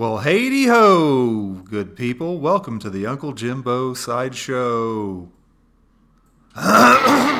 Well, hey ho, good people. Welcome to the Uncle Jimbo Sideshow.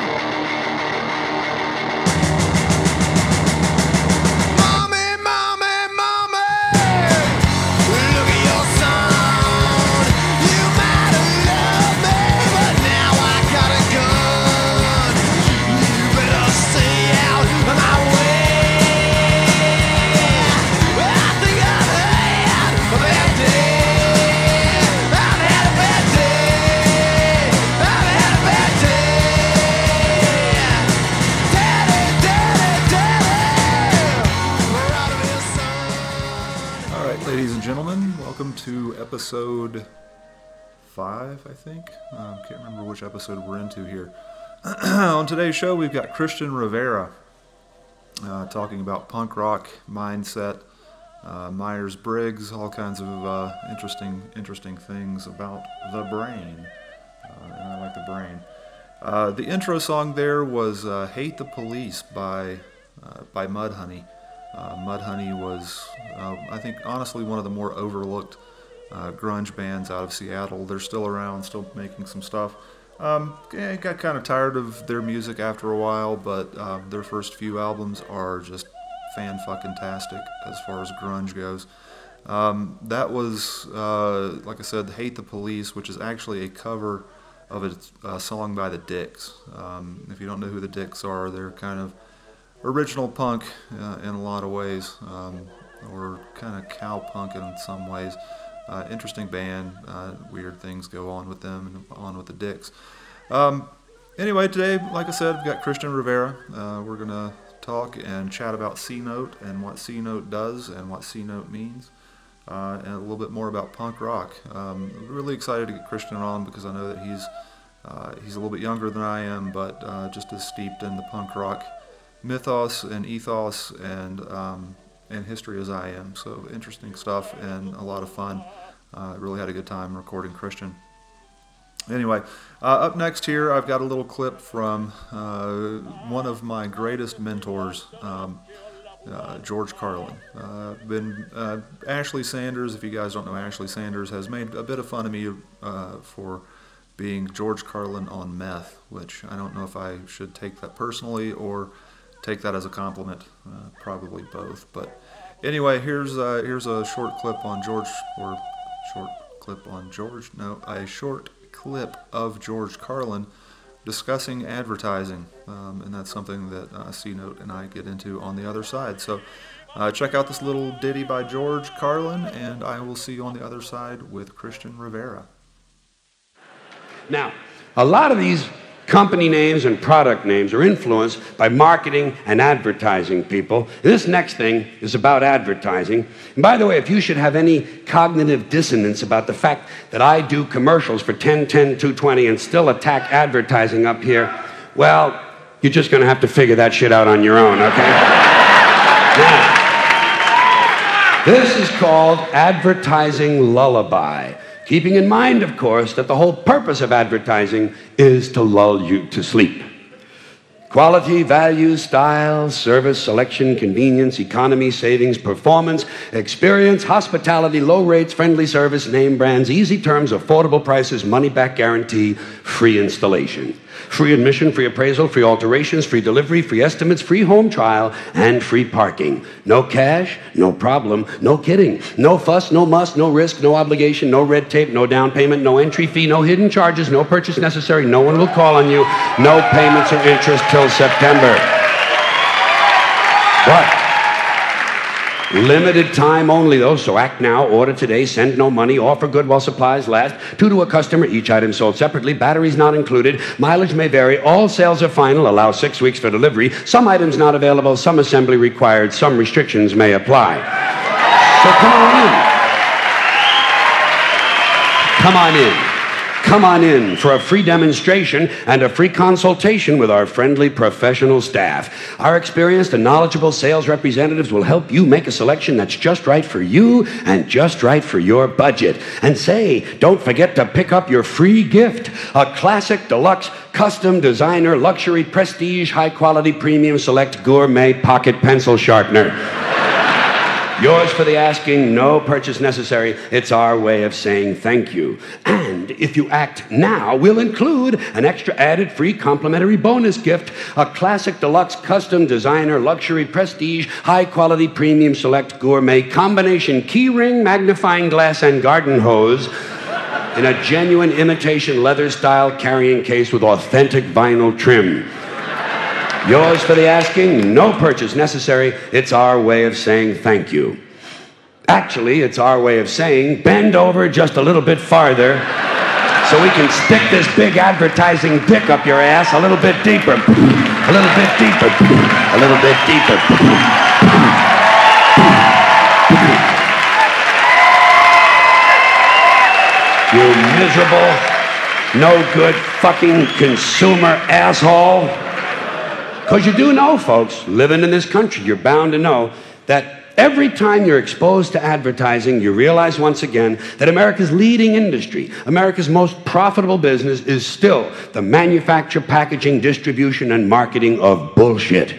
episode we're into here. On today's show, we've got Christian Rivera uh, talking about punk rock mindset, uh, Myers Briggs, all kinds of uh, interesting, interesting things about the brain. Uh, and I like the brain. Uh, the intro song there was uh, "Hate the Police" by by Mudhoney. Mudhoney was, I think, honestly, one of the more overlooked grunge bands out of Seattle. They're still around, still making some stuff. Um, eh, got kind of tired of their music after a while, but uh, their first few albums are just fan fucking tastic as far as grunge goes. Um, that was, uh, like I said, "Hate the Police," which is actually a cover of a uh, song by the Dicks. Um, if you don't know who the Dicks are, they're kind of original punk uh, in a lot of ways, um, or kind of cow punk in some ways. Uh, interesting band. Uh, weird things go on with them and on with the Dicks. Um, anyway, today, like I said, we've got Christian Rivera. Uh, we're gonna talk and chat about C Note and what C Note does and what C Note means. Uh, and a little bit more about punk rock. Um, really excited to get Christian on because I know that he's uh, he's a little bit younger than I am, but uh, just as steeped in the punk rock mythos and ethos and um, and history as I am. So interesting stuff and a lot of fun. Uh, really had a good time recording Christian. Anyway, uh, up next here, I've got a little clip from uh, one of my greatest mentors, um, uh, George Carlin. Uh, been uh, Ashley Sanders. If you guys don't know, Ashley Sanders has made a bit of fun of me for being George Carlin on meth, which I don't know if I should take that personally or take that as a compliment. Uh, probably both. But anyway, here's uh, here's a short clip on George, or short clip on George. No, a short clip of George Carlin discussing advertising, um, and that's something that uh, C Note and I get into on the other side. So. Uh, check out this little ditty by George Carlin, and I will see you on the other side with Christian Rivera. Now, a lot of these company names and product names are influenced by marketing and advertising people. This next thing is about advertising. And by the way, if you should have any cognitive dissonance about the fact that I do commercials for 10, 10, 220 and still attack advertising up here, well, you're just going to have to figure that shit out on your own, okay? Now, this is called advertising lullaby. Keeping in mind, of course, that the whole purpose of advertising is to lull you to sleep. Quality, value, style, service, selection, convenience, economy, savings, performance, experience, hospitality, low rates, friendly service, name brands, easy terms, affordable prices, money back guarantee, free installation. Free admission, free appraisal, free alterations, free delivery, free estimates, free home trial, and free parking. No cash, no problem, no kidding. No fuss, no muss, no risk, no obligation, no red tape, no down payment, no entry fee, no hidden charges, no purchase necessary. No one will call on you. No payments or interest till September. But Limited time only, though, so act now, order today, send no money, offer good while supplies last. Two to a customer, each item sold separately, batteries not included, mileage may vary, all sales are final, allow six weeks for delivery, some items not available, some assembly required, some restrictions may apply. So come on in. Come on in. Come on in for a free demonstration and a free consultation with our friendly professional staff. Our experienced and knowledgeable sales representatives will help you make a selection that's just right for you and just right for your budget. And say, don't forget to pick up your free gift a classic, deluxe, custom, designer, luxury, prestige, high quality, premium, select, gourmet pocket pencil sharpener. Yours for the asking, no purchase necessary. It's our way of saying thank you. And if you act now, we'll include an extra added free complimentary bonus gift a classic deluxe custom designer luxury prestige high quality premium select gourmet combination keyring magnifying glass and garden hose in a genuine imitation leather style carrying case with authentic vinyl trim. Yours for the asking, no purchase necessary. It's our way of saying thank you. Actually, it's our way of saying bend over just a little bit farther so we can stick this big advertising dick up your ass a little bit deeper. A little bit deeper. A little bit deeper. You miserable, no good fucking consumer asshole. Because you do know, folks, living in this country, you're bound to know that every time you're exposed to advertising, you realize once again that America's leading industry, America's most profitable business, is still the manufacture, packaging, distribution, and marketing of bullshit.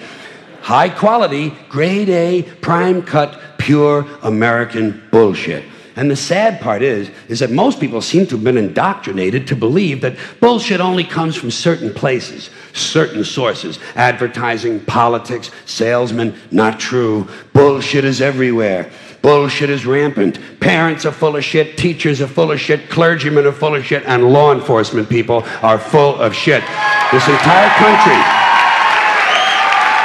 High quality, grade A, prime cut, pure American bullshit. And the sad part is, is that most people seem to have been indoctrinated to believe that bullshit only comes from certain places, certain sources. Advertising, politics, salesmen, not true. Bullshit is everywhere. Bullshit is rampant. Parents are full of shit, teachers are full of shit, clergymen are full of shit, and law enforcement people are full of shit. This entire country,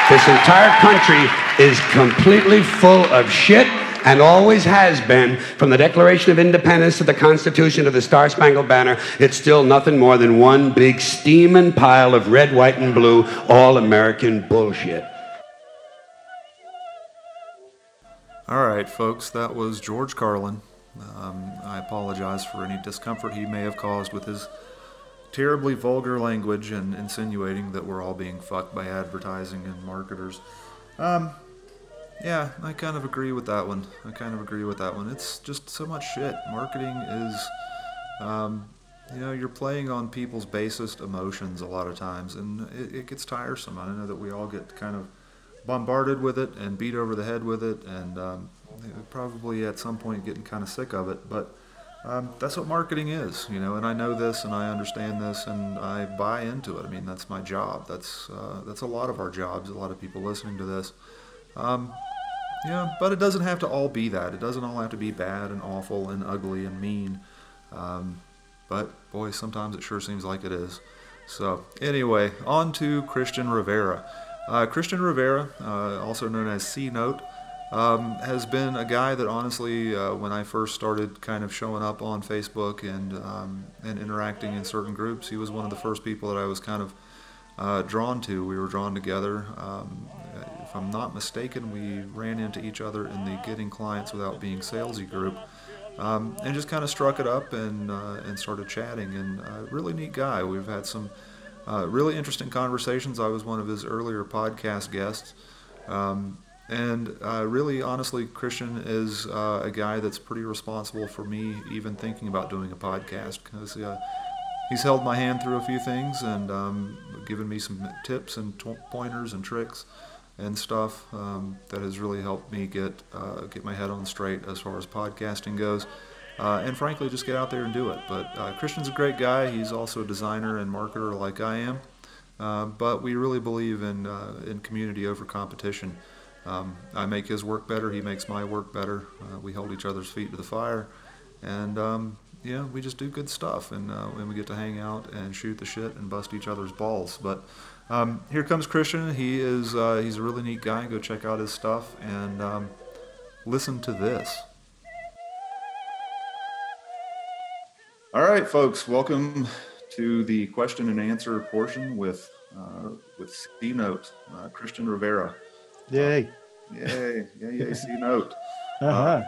this entire country is completely full of shit and always has been from the Declaration of Independence to the Constitution to the Star Spangled Banner. It's still nothing more than one big steaming pile of red, white, and blue all American bullshit. All right, folks, that was George Carlin. Um, I apologize for any discomfort he may have caused with his terribly vulgar language and insinuating that we're all being fucked by advertising and marketers. Um, yeah, I kind of agree with that one. I kind of agree with that one. It's just so much shit. Marketing is, um, you know, you're playing on people's basest emotions a lot of times, and it, it gets tiresome. I know that we all get kind of bombarded with it and beat over the head with it, and um, probably at some point getting kind of sick of it. But um, that's what marketing is, you know. And I know this, and I understand this, and I buy into it. I mean, that's my job. That's uh, that's a lot of our jobs. A lot of people listening to this. Um, yeah, but it doesn't have to all be that. It doesn't all have to be bad and awful and ugly and mean. Um, but boy, sometimes it sure seems like it is. So anyway, on to Christian Rivera. Uh, Christian Rivera, uh, also known as C Note, um, has been a guy that honestly, uh, when I first started kind of showing up on Facebook and um, and interacting in certain groups, he was one of the first people that I was kind of uh, drawn to. We were drawn together. Um, I'm not mistaken, we ran into each other in the Getting Clients Without Being Salesy group. Um, and just kind of struck it up and uh, and started chatting. And uh, really neat guy. We've had some uh, really interesting conversations. I was one of his earlier podcast guests. Um, and uh, really, honestly, Christian is uh, a guy that's pretty responsible for me even thinking about doing a podcast because uh, he's held my hand through a few things and um, given me some tips and t- pointers and tricks and stuff um, that has really helped me get uh, get my head on straight as far as podcasting goes. Uh, and frankly, just get out there and do it. But uh, Christian's a great guy. He's also a designer and marketer like I am. Uh, but we really believe in uh, in community over competition. Um, I make his work better. He makes my work better. Uh, we hold each other's feet to the fire, and um, yeah, we just do good stuff. And and we get to hang out and shoot the shit and bust each other's balls. But um, here comes Christian. He is uh, he's a really neat guy. Go check out his stuff and um, listen to this. All right, folks, welcome to the question and answer portion with uh, with C Note, uh, Christian Rivera. Yay. Yay, yay, yay, C Note. Uh-huh.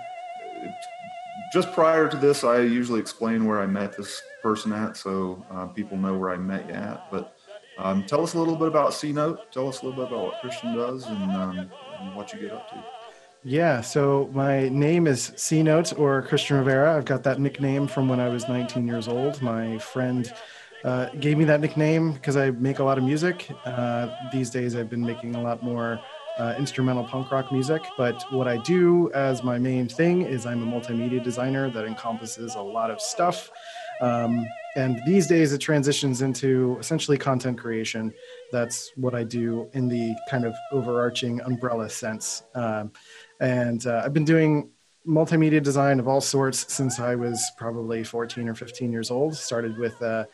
Just prior to this, I usually explain where I met this person at, so uh, people know where I met you at. But um, tell us a little bit about C Note. Tell us a little bit about what Christian does and, um, and what you get up to. Yeah, so my name is C Note or Christian Rivera. I've got that nickname from when I was 19 years old. My friend uh, gave me that nickname because I make a lot of music. Uh, these days, I've been making a lot more uh, instrumental punk rock music. But what I do as my main thing is I'm a multimedia designer that encompasses a lot of stuff. Um, and these days it transitions into essentially content creation. That's what I do in the kind of overarching umbrella sense. Um, and uh, I've been doing multimedia design of all sorts since I was probably 14 or 15 years old. Started with uh,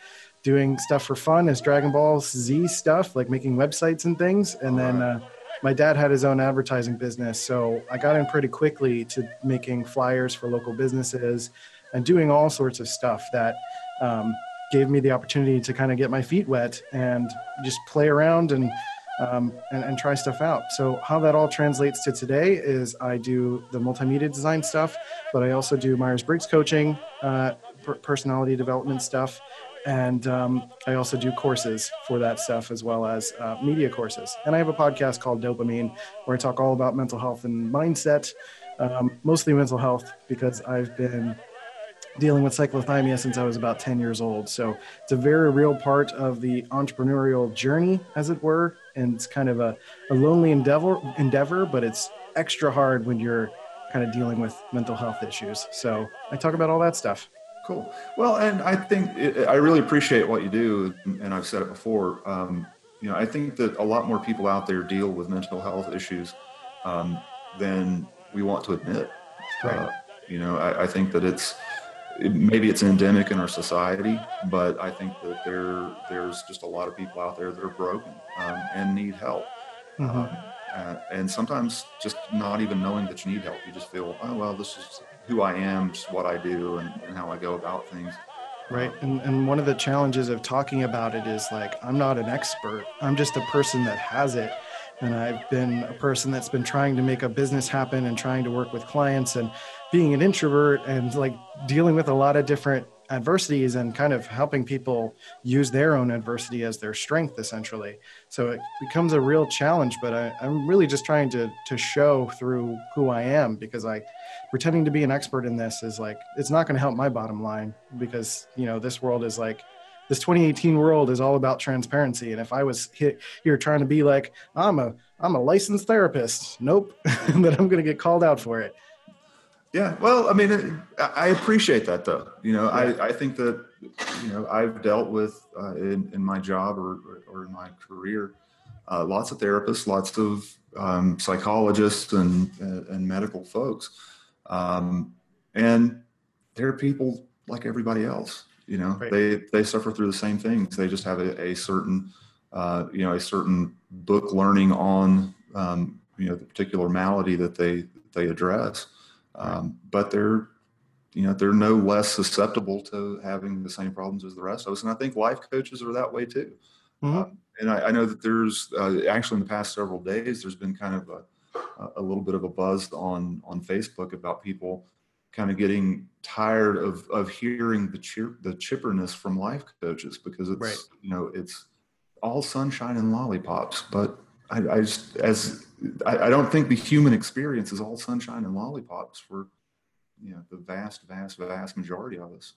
doing stuff for fun as Dragon Ball Z stuff, like making websites and things. And then uh, my dad had his own advertising business. So I got in pretty quickly to making flyers for local businesses and doing all sorts of stuff that um, gave me the opportunity to kind of get my feet wet and just play around and um, and, and try stuff out. So how that all translates to today is I do the multimedia design stuff, but I also do Myers Briggs coaching, uh, per- personality development stuff, and um, I also do courses for that stuff as well as uh, media courses. And I have a podcast called DOPEamine where I talk all about mental health and mindset, um, mostly mental health because I've been dealing with cyclothymia since I was about 10 years old. So it's a very real part of the entrepreneurial journey, as it were. And it's kind of a, a lonely endeavor, endeavor, but it's extra hard when you're kind of dealing with mental health issues. So I talk about all that stuff. Cool. Well, and I think it, I really appreciate what you do, and I've said it before. Um, you know, I think that a lot more people out there deal with mental health issues um, than we want to admit. Right. Uh, you know, I, I think that it's it, maybe it's endemic in our society, but I think that there there's just a lot of people out there that are broken um, and need help. Mhm. Um, uh, and sometimes just not even knowing that you need help, you just feel, oh well, this is who I am, just what I do, and, and how I go about things. Right. And, and one of the challenges of talking about it is like, I'm not an expert. I'm just a person that has it. And I've been a person that's been trying to make a business happen and trying to work with clients and being an introvert and like dealing with a lot of different adversities and kind of helping people use their own adversity as their strength essentially. So it becomes a real challenge but I, i'm really just trying to to show through who i am because i pretending to be an expert in this is like it's not going to help my bottom line because you know this world is like this 2018 world is all about transparency and if i was hit, here trying to be like i'm a i'm a licensed therapist nope then i'm going to get called out for it Yeah, well, I mean, it, I appreciate that though. You know, I, I think that, you know, I've dealt with uh, in, in my job or, or in my career, uh, lots of therapists, lots of um, psychologists and, uh, and medical folks. Um, and they're people like everybody else, you know, Right. they, they suffer through the same things. They just have a, a certain, uh, you know, a certain book learning on, um, you know, the particular malady that they, they address um, but they're you know they're no less susceptible to having the same problems as the rest of us and i think life coaches are that way too Mhm. um, and I, I know that there's uh, actually in the past several days there's been kind of a, a little bit of a buzz on on facebook about people kind of getting tired of of hearing the cheer the chipperness from life coaches because it's Right. you know it's all sunshine and lollipops but I, I just as I, I don't think the human experience is all sunshine and lollipops for you know the vast, vast, vast majority of us.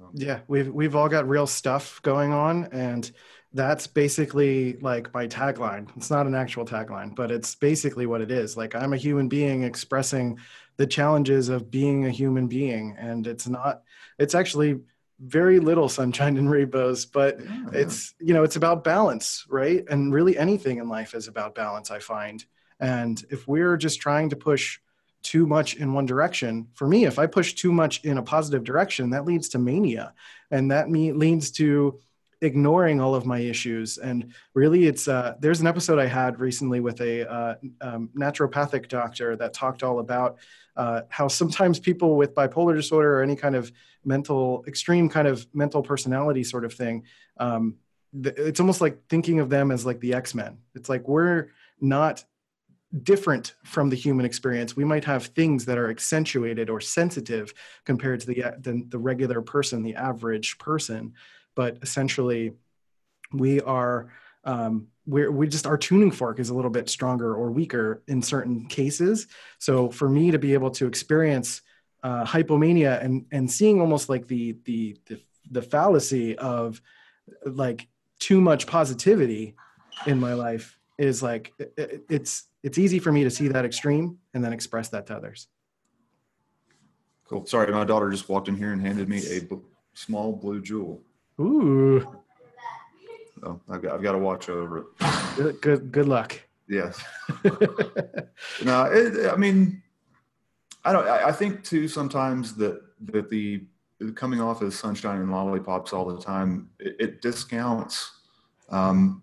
Um, Yeah, we've we've all got real stuff going on, and that's basically like my tagline. It's not an actual tagline, but it's basically what it is. Like I'm a human being expressing the challenges of being a human being, and it's not. It's actually very little sunshine and rainbows, but yeah, yeah. it's you know it's about balance, right? And really anything in life is about balance. I find, and if we're just trying to push too much in one direction. For me, if I push too much in a positive direction, that leads to mania, and that me- leads to ignoring all of my issues. And really, it's uh, there's an episode I had recently with a uh, um, naturopathic doctor that talked all about uh, how sometimes people with bipolar disorder or any kind of mental extreme kind of mental personality sort of thing. Um, th- it's almost like thinking of them as like the X-Men. It's like we're not different from the human experience. We might have things that are accentuated or sensitive compared to the, the, the regular person, the average person. But essentially, we are um, we're, we just our tuning fork is a little bit stronger or weaker in certain cases. So for me to be able to experience uh, hypomania and and seeing almost like the the the, the fallacy of like too much positivity in my life is like it- it, it's it's easy for me to see that extreme and then express that to others. Cool. Sorry, my daughter just walked in here and handed me a small blue jewel. Ooh, So I've got, I've got to watch over it. good good, good luck. Yes. no, it, I mean, I don't. I, I think too sometimes that that the coming off as sunshine and lollipops all the time, it, it discounts um,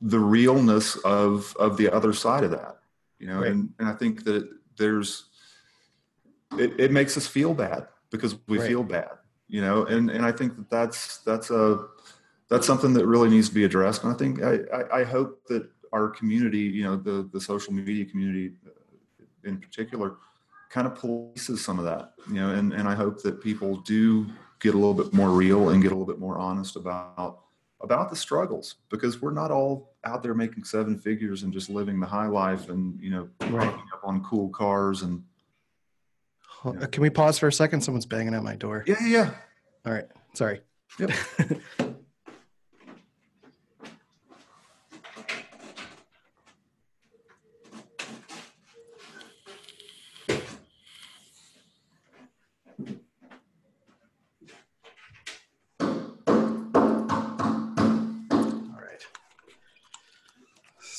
the realness of of the other side of that. You know, Right. and and I think that there's it, it makes us feel bad because we Right. feel bad. You know, and and I think that that's that's a that's something that really needs to be addressed. And I think I, I, I hope that our community, you know, the the social media community uh, in particular, kind of polices some of that. You know, and and I hope that people do get a little bit more real and get a little bit more honest about about the struggles because we're not all out there making seven figures and just living the high life and you know Right. up on cool cars and Can we pause for a second? Someone's banging at my door. yeah yeah yeah All right, sorry. Yep.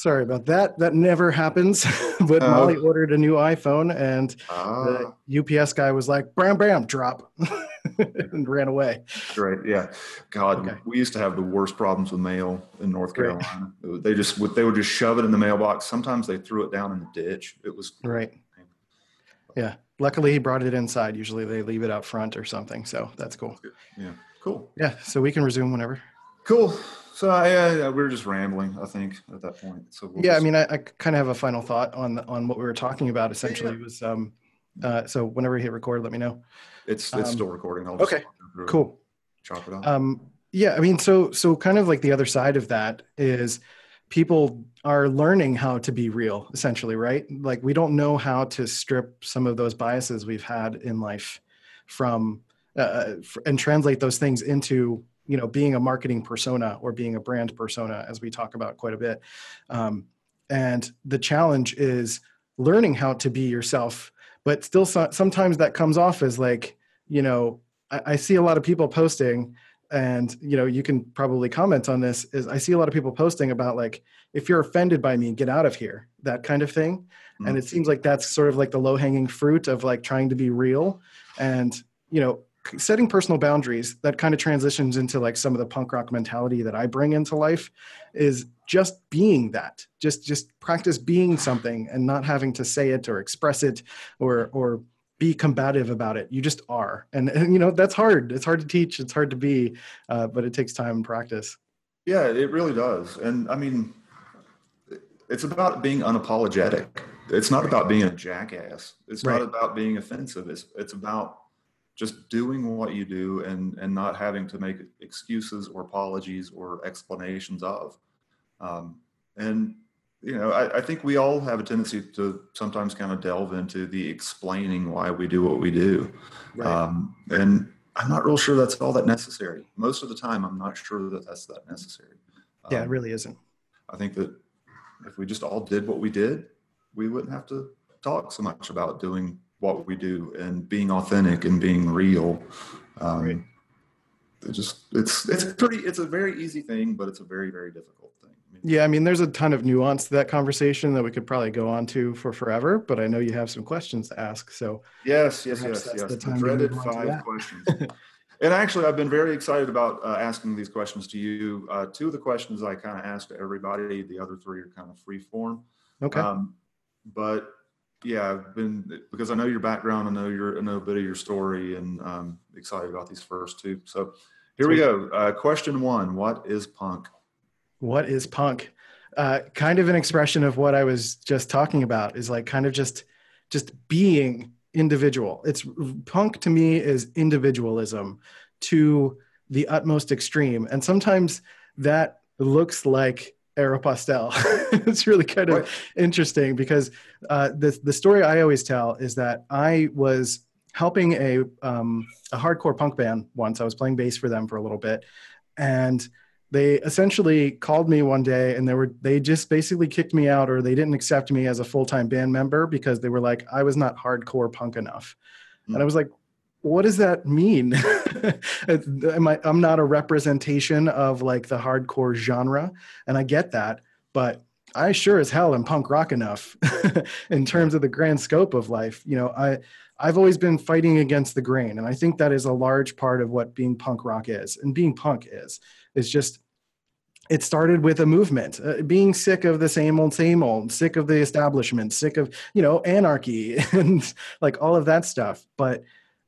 Sorry about that. That never happens. but Oh. Molly ordered a new iPhone, and ah, the UPS guy was like, "Bam, bam, drop," and ran away. Right. Yeah. God, Okay. we used to have the worst problems with mail in North Right. Carolina. They just would they would just shove it in the mailbox. Sometimes they threw it down in the ditch. It was Right. Yeah. Luckily, he brought it inside. Usually, they leave it out front or something. So that's cool. Yeah. Cool. Yeah. So we can resume whenever. Cool. So yeah, yeah, we were just rambling. I think at that point. So we'll Yeah. I mean, I, I kind of have a final thought on on what we were talking about. Essentially, was um. Uh, so whenever you hit record, let me know. it's it's um, still recording. I'll just okay, walk through it, Cool. Chop it up. Um, yeah, I mean, so so kind of like the other side of that is people are learning how to be real, essentially, right? Like we don't know how to strip some of those biases we've had in life from uh, f- and translate those things into you know being a marketing persona or being a brand persona, as we talk about quite a bit. Um, and the challenge is learning how to be yourself, but still so- sometimes that comes off as like you know I, I see a lot of people posting and you know you can probably comment on this is i see a lot of people posting about like if you're offended by me get out of here that kind of thing and Mhm. it seems like that's sort of like the low hanging fruit of like trying to be real and you know setting personal boundaries that kind of transitions into like some of the punk rock mentality that i bring into life is just being that just just practice being something and not having to say it or express it or or be combative about it you just are and, and you know that's hard it's hard to teach it's hard to be uh, but it takes time and practice Yeah, it really does. And I mean, it's about being unapologetic. It's not about being a jackass. It's Right. not about being offensive. It's it's about just doing what you do and and not having to make excuses or apologies or explanations of. Um, and you know, I, I think we all have a tendency to sometimes kind of delve into the explaining why we do what we do. Um, and I'm not real sure that's all that necessary. Most of the time, I'm not sure that that's that necessary. yeah it Um, really isn't I think that if we just all did what we did, we wouldn't have to talk so much about doing what we do and being authentic and being real. Um, Right. It just it's it's pretty it's a very easy thing, but it's a very very difficult thing. I mean, yeah i mean there's a ton of nuance to that conversation that we could probably go on to for forever but i know you have some questions to ask so Yes, yes, yes, yes. the The, dreaded move on to five questions. and actually, I've been very excited about uh, asking these questions to you. Uh, two of the questions I kind of asked to everybody. The other three are kind of free form. okay Um, but yeah, I've been because I know your background. I know your I know a bit of your story, and um, excited about these first two. So here we go. Uh, question one: What is punk? what is punk uh, kind of an expression of what i was just talking about is like kind of just just being individual it's punk to me is individualism to the utmost extreme and sometimes that looks like aeropostale. It's really kind of Right. interesting because uh, the, the story i always tell is that i was helping a, um, a hardcore punk band once. I was playing bass for them for a little bit. And they essentially called me one day and they were they just basically kicked me out or they didn't accept me as a full-time band member because they were like i was not hardcore punk enough. And i was like what does that mean? Am I, i'm not a representation of like the hardcore genre and i get that but i sure as hell am punk rock enough in terms of the grand scope of life. You know i i've always been fighting against the grain and i think that is a large part of what being punk rock is and being punk is. It's just it started with a movement uh, being sick of the same old same old sick of the establishment sick of you know anarchy and like all of that stuff but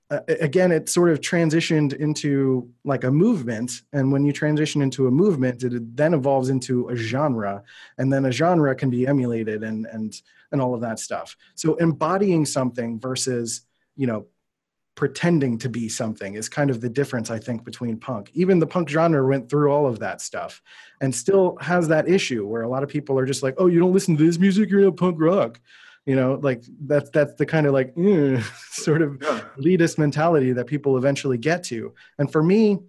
uh, again it sort of transitioned into like a movement. And when you transition into a movement it then evolves into a genre. And then a genre can be emulated and and and all of that stuff. So embodying something versus you know pretending to be something is kind of the difference i think between punk. Even the punk genre went through all of that stuff and still has that issue where a lot of people are just like oh you don't listen to this music? You're not punk rock you know like that's that's the kind of like eh, sort of Yeah. elitist mentality that people eventually get to. And for me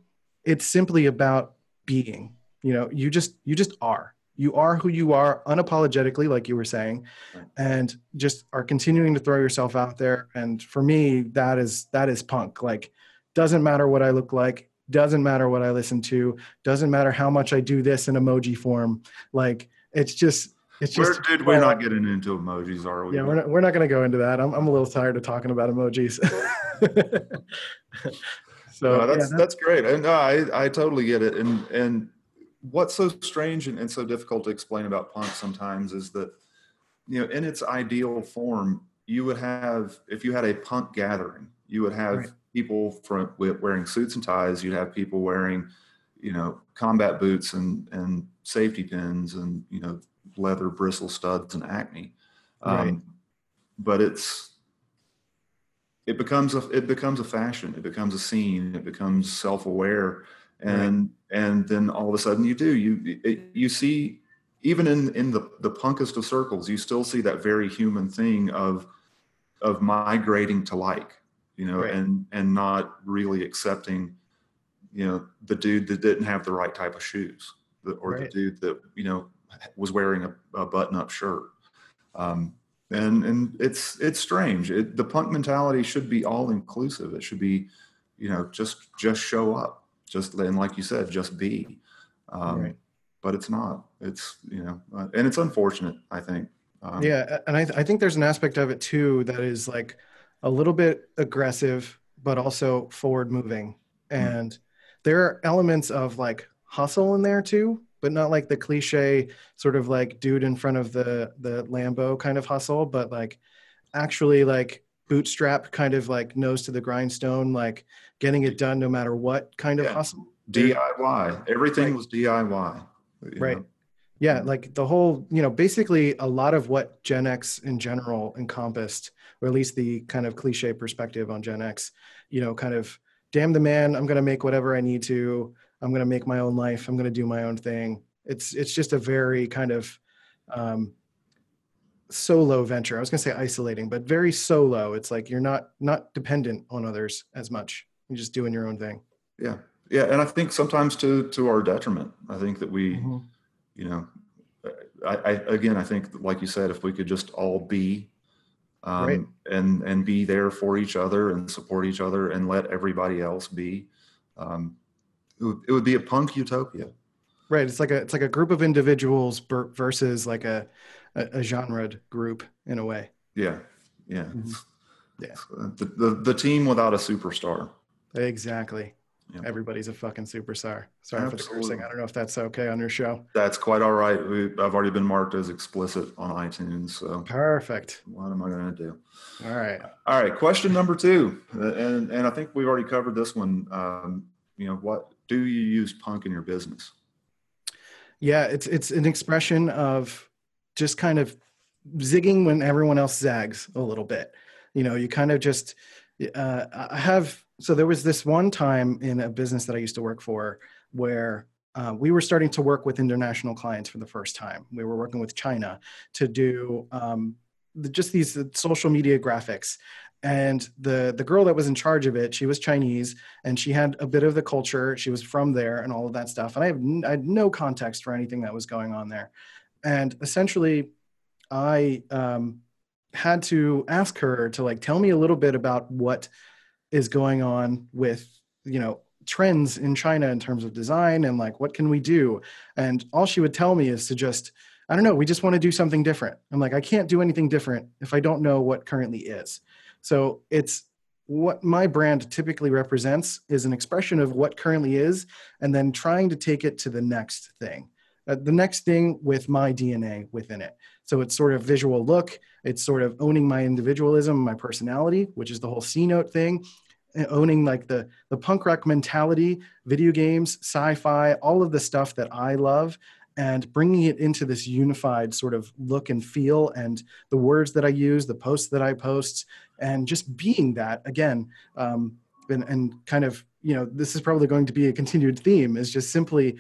it's simply about being. You know you just you just are. You are who you are unapologetically like you were saying and just are continuing to throw yourself out there. And for me that is that is punk. Like doesn't matter what i look like doesn't matter what i listen to doesn't matter how much i do this in emoji form. Like it's just it's We're, just dude, we're not getting into emojis, are we? yeah we're not, we're not going to go into that I'm, I'm a little tired of talking about emojis so no, that's yeah, that's great. And no, I I totally get it. And and what's so strange and, and so difficult to explain about punk sometimes is that you know in its ideal form you would have if you had a punk gathering you would have Right. people from wearing suits and ties you'd have people wearing you know combat boots and and safety pins and you know leather bristle studs and acne um, Right. but it's it becomes a it becomes a fashion it becomes a scene it becomes self-aware and and then all of a sudden you do you it, you see even in in the the punkest of circles you still see that very human thing of of migrating to like you know Right. and and not really accepting you know the dude that didn't have the right type of shoes or Right. the dude that you know was wearing a, a button-up shirt. Um, and and it's it's strange. It, the punk mentality should be all inclusive it should be you know just just show up. Just and like you said just be. Um, Right. but it's not. It's you know uh, and it's unfortunate i think. Um, yeah and I, I think there's an aspect of it too that is like a little bit aggressive but also forward moving and there are elements of like hustle in there too but not like the cliche sort of like dude in front of the the lambo kind of hustle but like actually like bootstrap kind of like nose to the grindstone like getting it done no matter what kind of hustle diy everything Right. was diy Right. know? Yeah, like the whole, you know, basically a lot of what Gen X in general encompassed, or at least the kind of cliche perspective on Gen X, you know, kind of damn the man, I'm going to make whatever I need to. I'm going to make my own life. I'm going to do my own thing. It's it's just a very kind of um, solo venture. I was going to say isolating, but very solo. It's like you're not not dependent on others as much. You're just doing your own thing. yeah yeah and i think sometimes to to our detriment i think that we you know I, I again i think like you said if we could just all be um, Right. and and be there for each other and support each other and let everybody else be um, it, would, it would be a punk utopia Right. It's like a it's like a group of individuals ber- versus like a a, a genre group in a way. yeah yeah Mhm. Yeah. uh, the, the the team without a superstar Exactly. Yeah. Everybody's a fucking superstar. Sorry for the cursing. I don't know if that's okay on your show. that's quite all right we, i've already been marked as explicit on itunes so Perfect. what am i going to do All right. All right, question number two, uh, and and I think we've already covered this one. Um, you know, what do you use punk in your business? Yeah, it's it's an expression of just kind of zigging when everyone else zags a little bit. You know, you kind of just uh, I have so there was this one time in a business that I used to work for where uh, we were starting to work with international clients for the first time. We were working with China to do um, just these social media graphics, and the the girl that was in charge of it she was chinese and she had a bit of the culture. She was from there and all of that stuff. And i have n- I had no context for anything that was going on there. And essentially i um, had to ask her to like tell me a little bit about what is going on with you know trends in china in terms of design and like what can we do? And all she would tell me is to just i don't know we just want to do something different. I'm like i can't do anything different if i don't know what currently is so it's what my brand typically represents is an expression of what currently is, and then trying to take it to the next thing, uh, the next thing with my DNA within it. So it's sort of visual look. It's sort of owning my individualism, my personality, which is the whole C note thing. Owning like the the punk rock mentality, video games, sci-fi, all of the stuff that I love, and bringing it into this unified sort of look and feel, and the words that I use, the posts that I post, and just being that again um, and, and kind of you know this is probably going to be a continued theme is just simply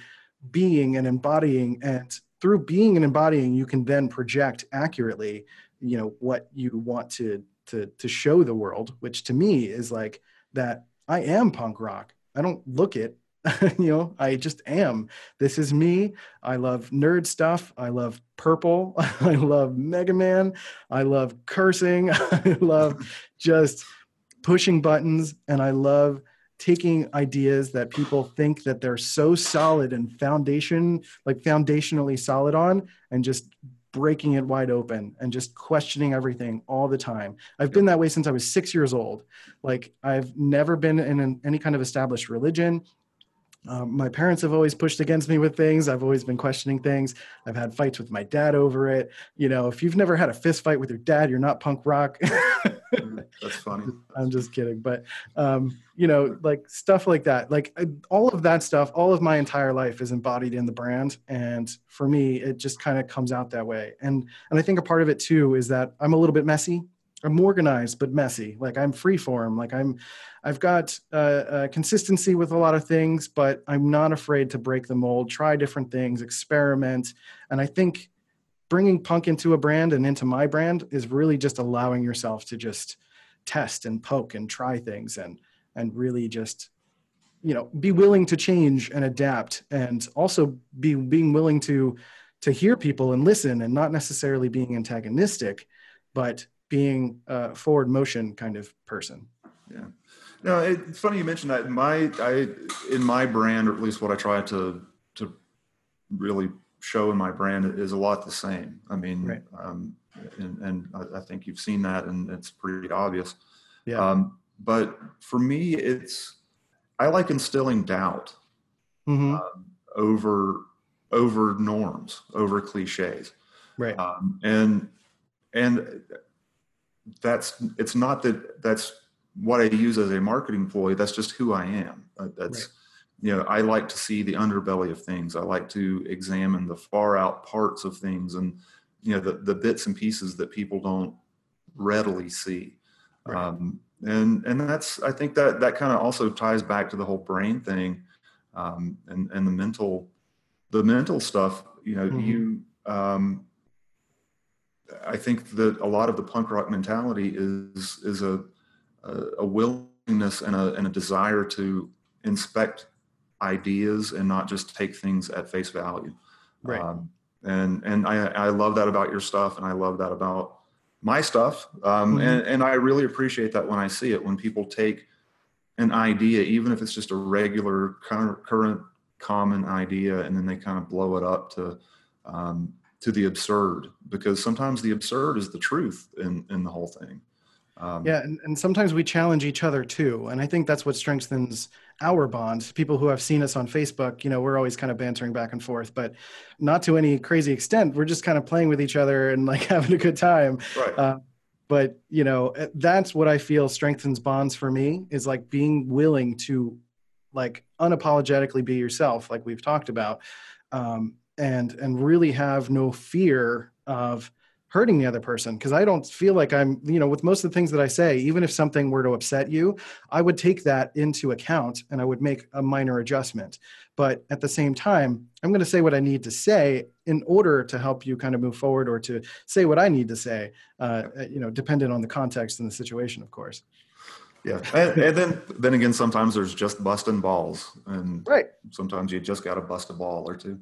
being and embodying. And through being and embodying you can then project accurately you know what you want to to to show the world which to me is like that i am punk rock. I don't look it you know i just am. This is me. I love nerd stuff. I love purple. I love mega man. I love cursing. I love just pushing buttons. And i love taking ideas that people think that they're so solid and foundation like foundationally solid on and just breaking it wide open and just questioning everything all the time. I've been that way since i was six years old. Like i've never been in an, any kind of established religion um, my parents have always pushed against me with things. I've always been questioning things. I've had fights with my dad over it. You know, if you've never had a fist fight with your dad, you're not punk rock. Mm, That's funny. I'm just kidding. But, um, you know, like stuff like that, like I, all of that stuff, all of my entire life is embodied in the brand. And for me, it just kind of comes out that way. And, and I think a part of it too is that I'm a little bit messy. I'm organized but messy. Like I'm free form. Like I'm, I've got uh, uh, consistency with a lot of things, but I'm not afraid to break the mold, try different things, experiment. And I think bringing punk into a brand and into my brand is really just allowing yourself to just test and poke and try things and and really just you know be willing to change and adapt and also be being willing to to hear people and listen and not necessarily being antagonistic but being a forward motion kind of person Yeah. No, it's funny you mentioned that. My, I, in my brand, or at least what I try to to really show in my brand is a lot the same. I mean, Right. um, and, and I, think you've seen that, and it's pretty obvious. yeah Um, but for me, it's I like instilling doubt hmm um, over over norms, over cliches. right um, and and that's it's not that that's what I use as a marketing ploy. That's just who I am. Uh, that's Right. you know I like to see the underbelly of things. I like to examine the far out parts of things and you know the the bits and pieces that people don't readily see. Right. Um, and and that's I think that that kind of also ties back to the whole brain thing um, and and the mental the mental stuff. You know Mhm. you. Um, I think that a lot of the punk rock mentality is is a a, a willingness and a and a desire to inspect ideas and not just take things at face value. Right. Um, and and I I love that about your stuff, and I love that about my stuff. Um, Mhm. and and I really appreciate that when I see it when people take an idea, even if it's just a regular current current common idea, and then they kind of blow it up to um, to the absurd because sometimes the absurd is the truth in in the whole thing. Um, Yeah, and, and sometimes we challenge each other too. And I think that's what strengthens our bond. People who have seen us on Facebook, you know, we're always kind of bantering back and forth, but not to any crazy extent. We're just kind of playing with each other and like having a good time. Right. Uh, but you know, eh, that's what I feel strengthens bonds for me is like being willing to like unapologetically be yourself, like we've talked about, um, and and really have no fear of hurting the other person because I don't feel like I'm, you know, with most of the things that I say, even if something were to upset you, I would take that into account and I would make a minor adjustment. But at the same time, I'm going to say what I need to say in order to help you kind of move forward or to say what I need to say, uh, you know, dependent on the context and the situation, of course. Yeah, and, and then then again, sometimes there's just busting balls, and Right. sometimes you just got to bust a ball or two.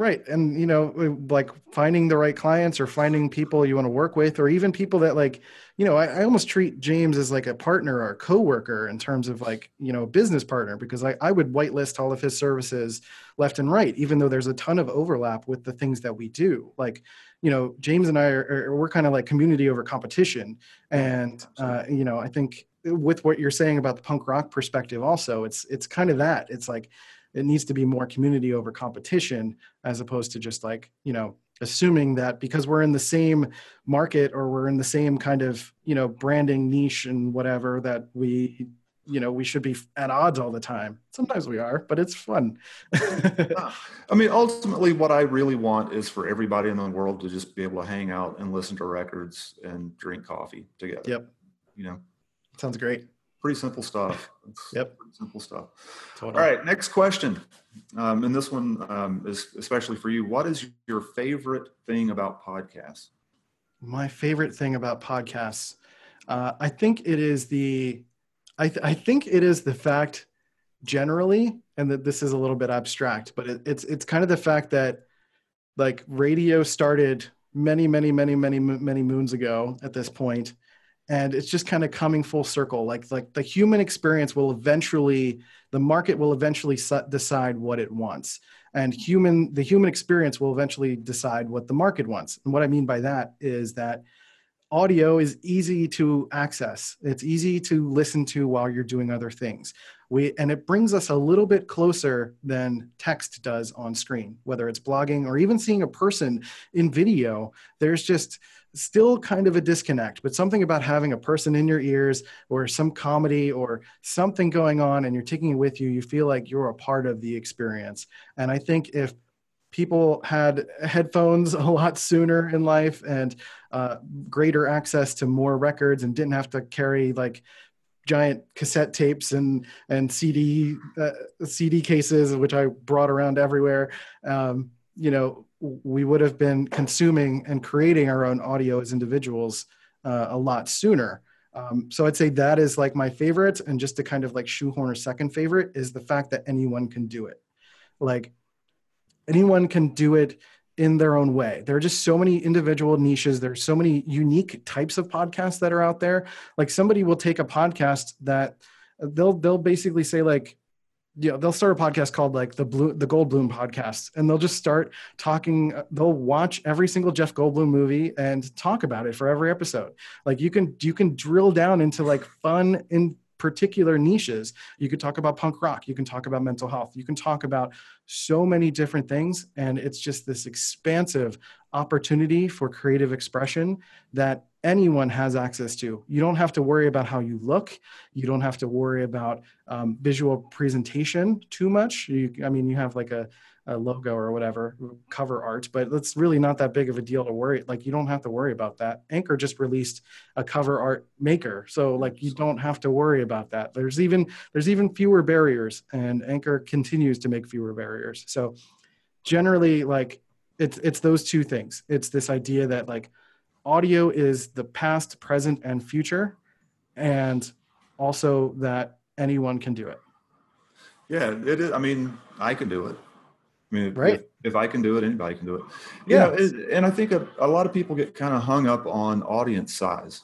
Right. And, you know, like finding the right clients or finding people you want to work with, or even people that like, you know, I, I almost treat James as like a partner or a coworker in terms of like, you know, a business partner, because I, I would whitelist all of his services left and right, even though there's a ton of overlap with the things that we do. Like, you know, James and I are, are we're kind of like community over competition. And, uh, you know, I think with what you're saying about the punk rock perspective also, it's, it's kind of that. It's like, it needs to be more community over competition as opposed to just like you know assuming that because we're in the same market or we're in the same kind of you know branding niche and whatever that we you know we should be at odds all the time. Sometimes we are but it's fun. Ah, I mean, ultimately, what I really want is for everybody in the world to just be able to hang out and listen to records and drink coffee together. yep. You know, sounds great pretty simple stuff. It's Yep. Pretty simple stuff. totally. All right, next question. Um, and this one um, is especially for you. What is your favorite thing about podcasts? My favorite thing about podcasts, uh, I think it is the, I, th- I think it is the fact generally, and that this is a little bit abstract, but it, it's it's kind of the fact that like radio started many many many many many moons ago at this point, and it's just kind of coming full circle. Like like the human experience will eventually, the market will eventually decide what it wants. And human the human experience will eventually decide what the market wants. And what i mean by that is that audio is easy to access. It's easy to listen to while you're doing other things we and it brings us a little bit closer than text does on screen whether it's blogging or even seeing a person in video there's just still kind of a disconnect but something about having a person in your ears or some comedy or something going on and you're taking it with you you feel like you're a part of the experience. And i think if people had headphones a lot sooner in life and uh, greater access to more records and didn't have to carry like giant cassette tapes and and CD uh, CD cases, which I brought around everywhere. Um, you know, we would have been consuming and creating our own audio as individuals uh, a lot sooner. Um, so I'd say that is like my favorite, and just to kind of like shoehorn a second favorite is the fact that anyone can do it. Like anyone can do it in their own way. There are just so many individual niches. There's so many unique types of podcasts that are out there. Like somebody will take a podcast that they'll they'll basically say like you know they'll start a podcast called like the blue the Goldblum podcast and they'll just start talking they'll watch every single Jeff Goldblum movie and talk about it for every episode. Like you can you can drill down into like fun in particular niches. You could talk about punk rock, you can talk about mental health, you can talk about so many different things and it's just this expansive opportunity for creative expression that anyone has access to. You don't have to worry about how you look. You don't have to worry about um, visual presentation too much. You, i mean you have like a, a logo or whatever mm-hmm. cover art but it's really not that big of a deal to worry like you don't have to worry about that. Anchor just released a cover art maker so like you don't have to worry about that. There's even there's even fewer barriers and anchor continues to make fewer barriers. So generally like it's it's those two things. It's this idea that like audio is the past present and future and also that anyone can do it. Yeah, it is. I mean, I can do it. I mean, if- Right. if, if I can do it, anybody can do it. You Yeah. know, and I think a, a lot of people get kind of hung up on audience size.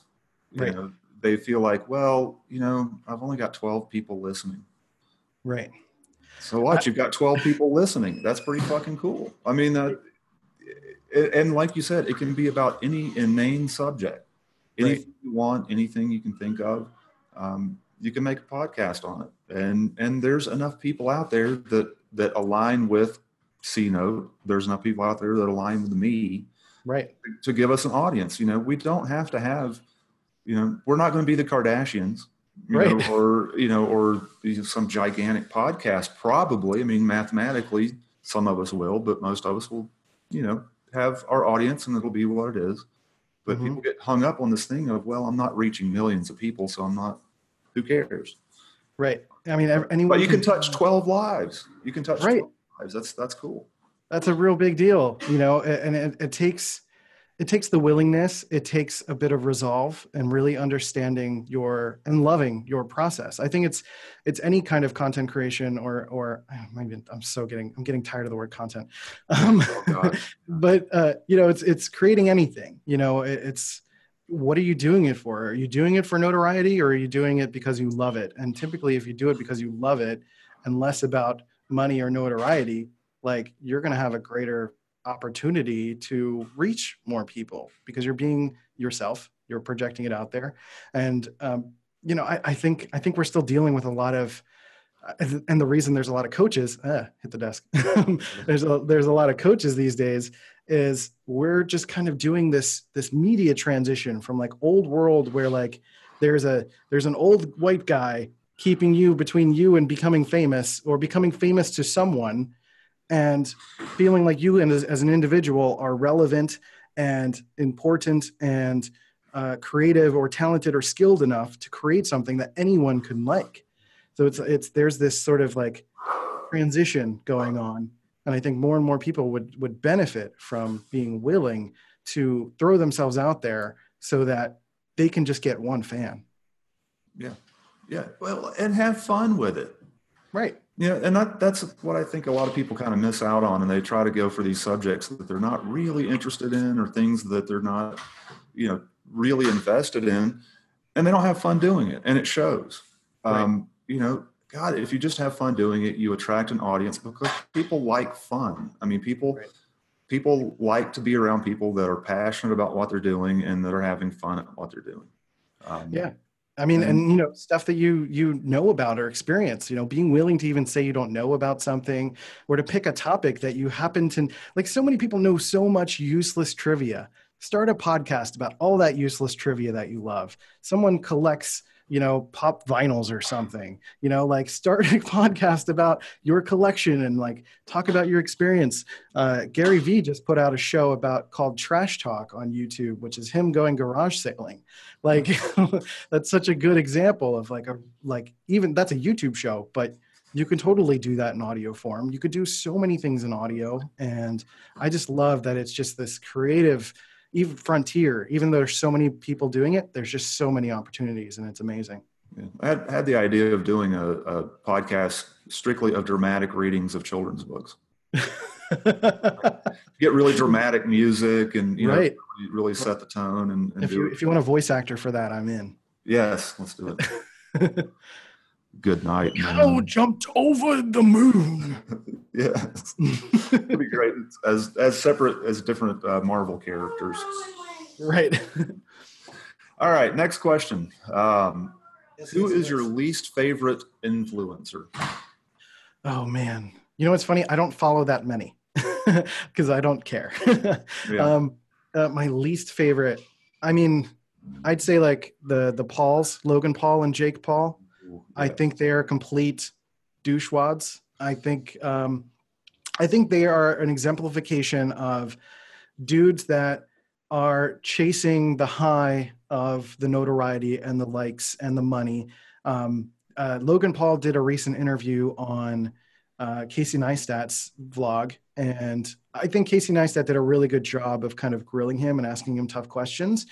You Right. know, they feel like, well, you know, I've only got 12 people listening. right So what? You've got 12 people listening. That's pretty fucking cool. I mean, uh, and- like you said, it can be about any inane subject. Anything you want, anything you can think of, um, you can make a podcast on it. And and there's enough people out there that that align with C Note. There's enough people out there that align with me right to give us an audience. You know, we don't have to have, you know, we're not going to be the Kardashians, you Right. know, or you know, or you know, some gigantic podcast. Probably, I mean, mathematically, some of us will, but most of us will, you know, have our audience, and it'll be what it is. But Mhm. people get hung up on this thing of, well, I'm not reaching millions of people, so I'm not. Who cares? Right. I mean, anyone. But you can touch 12 lives. You can touch Right. 12 lives. That's that's cool. That's a real big deal, you know, and it, it takes it takes the willingness, it takes a bit of resolve and really understanding your and loving your process. I think it's it's any kind of content creation or or maybe I'm so getting I'm getting tired of the word content. Um, Oh, God. but uh, you know, it's it's creating anything. You know, it, it's what are you doing it for? Are you doing it for notoriety or are you doing it because you love it? And typically, if you do it because you love it and less about money or notoriety, like you're going to have a greater opportunity to reach more people because you're being yourself you're projecting it out there. And um, you know I, I think i think we're still dealing with a lot of uh, and the reason there's a lot of coaches uh, hit the desk. There's a there's a lot of coaches these days is we're just kind of doing this this media transition from like old world where like there's a there's an old white guy keeping you between you and becoming famous or becoming famous to someone and feeling like you and as, as an individual are relevant and important and uh, creative or talented or skilled enough to create something that anyone can like. So it's it's there's this sort of like transition going on. And i think more and more people would would benefit from being willing to throw themselves out there so that they can just get one fan. Yeah. Yeah. Well, and have fun with it. right Yeah, and that, that's what I think a lot of people kind of miss out on, and they try to go for these subjects that they're not really interested in, or things that they're not, you know, really invested in, and they don't have fun doing it, and it shows. Um, you know, God, if you just have fun doing it, you attract an audience because people like fun. I mean, people Right. people like to be around people that are passionate about what they're doing and that are having fun at what they're doing. Um, Yeah. I mean, And- you know, stuff that you you know about or experience. You know, being willing to even say you don't know about something, or to pick a topic that you happen to like. So many people know so much useless trivia. Start a podcast about all that useless trivia that you love. Someone collects, you know, pop vinyls or something. You know, like start a podcast about your collection and like talk about your experience. Uh, Gary Vee just put out a show about called Trash Talk on YouTube, which is him going garage sailing. Like that's such a good example of like a like even that's a YouTube show, but you can totally do that in audio form. You could do so many things in audio, and I just love that it's just this creative even frontier. Even though there's so many people doing it, there's just so many opportunities, and it's amazing. Yeah. I had, had the idea of doing a, a podcast strictly of dramatic readings of children's books. Get really dramatic music and you know right. really, really set the tone and, and If you it. if you want a voice actor for that, I'm in. yes, let's do it. Good night. Cow man. jumped over the moon. yes, it'd be great as as separate as different uh, Marvel characters. right. All right, next question. Um, who is your least favorite influencer? Oh man. You know what's funny? I don't follow that many because I don't care. Yeah. um, uh, my least favorite. I mean, I'd say like the the Pauls, Logan Paul and Jake Paul. I Yeah. think they are complete douchewads. I think um, I think they are an exemplification of dudes that are chasing the high of the notoriety and the likes and the money. Um, uh, Logan Paul did a recent interview on uh, Casey Neistat's vlog, and I think Casey Neistat did a really good job of kind of grilling him and asking him tough questions.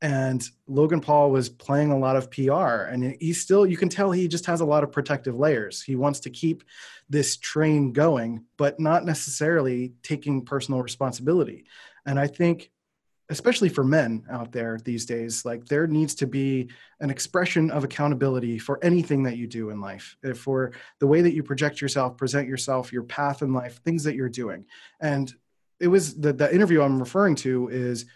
And Logan Paul was playing a lot of PR, and he still, you can tell he just has a lot of protective layers. He wants to keep this train going, but not necessarily taking personal responsibility. And I think, especially for men out there these days, like there needs to be an expression of accountability for anything that you do in life, eh, for the way that you project yourself, present yourself, your path in life, things that you're doing. And it was the, the interview I'm referring to is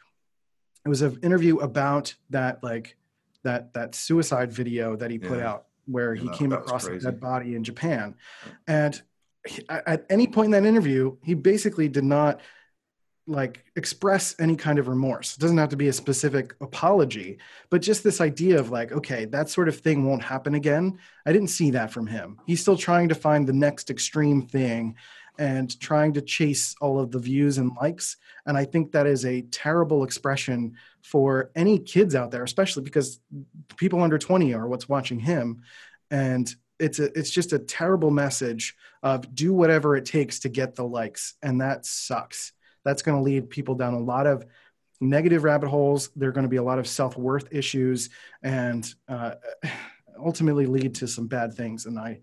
it was an interview about that like that that suicide video that he put Yeah. out where he came that across a dead body in Japan. And he- at any point in that interview, he basically did not like express any kind of remorse. It doesn't have to be a specific apology, but just this idea of like, okay, that sort of thing won't happen again. I didn't see that from him. He's still trying to find the next extreme thing. And trying to chase all of the views and likes. And I think that is a terrible expression for any kids out there, especially because people under 20 are what's watching him. And it's a, it's just a terrible message of do whatever it takes to get the likes. And that sucks. That's going to lead people down a lot of negative rabbit holes. There are going to be a lot of self worth issues and uh, ultimately lead to some bad things. And I,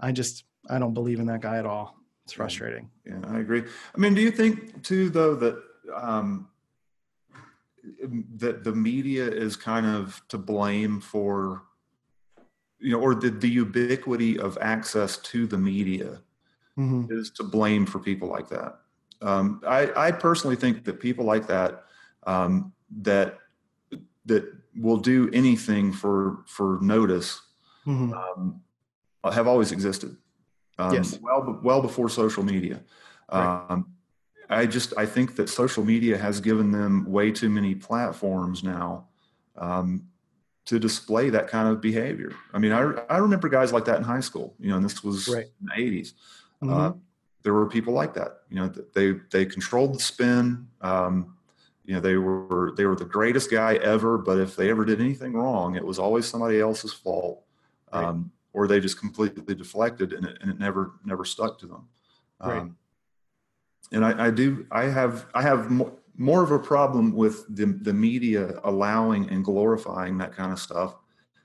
I just, I don't believe in that guy at all. It's frustrating. Yeah, I agree. I mean, do you think too, though, that um, that the media is kind of to blame for, you know, or the, the ubiquity of access to the media Mhm. is to blame for people like that? Um, I, I personally think that people like that um, that that will do anything for for notice Mhm. um, have always existed. Um, Yes. Well, well before social media. Right. Um, I just I think that social media has given them way too many platforms now um, to display that kind of behavior. I mean, I I remember guys like that in high school. You know, and this was Right. in the '80s. Uh, Mhm. there were people like that. You know, they they controlled the spin. Um, you know, they were they were the greatest guy ever. But if they ever did anything wrong, it was always somebody else's fault, Right. um, or they just completely deflected, and it, and it never never stuck to them. Right. Um, and I, I do I have I have more, more of a problem with the the media allowing and glorifying that kind of stuff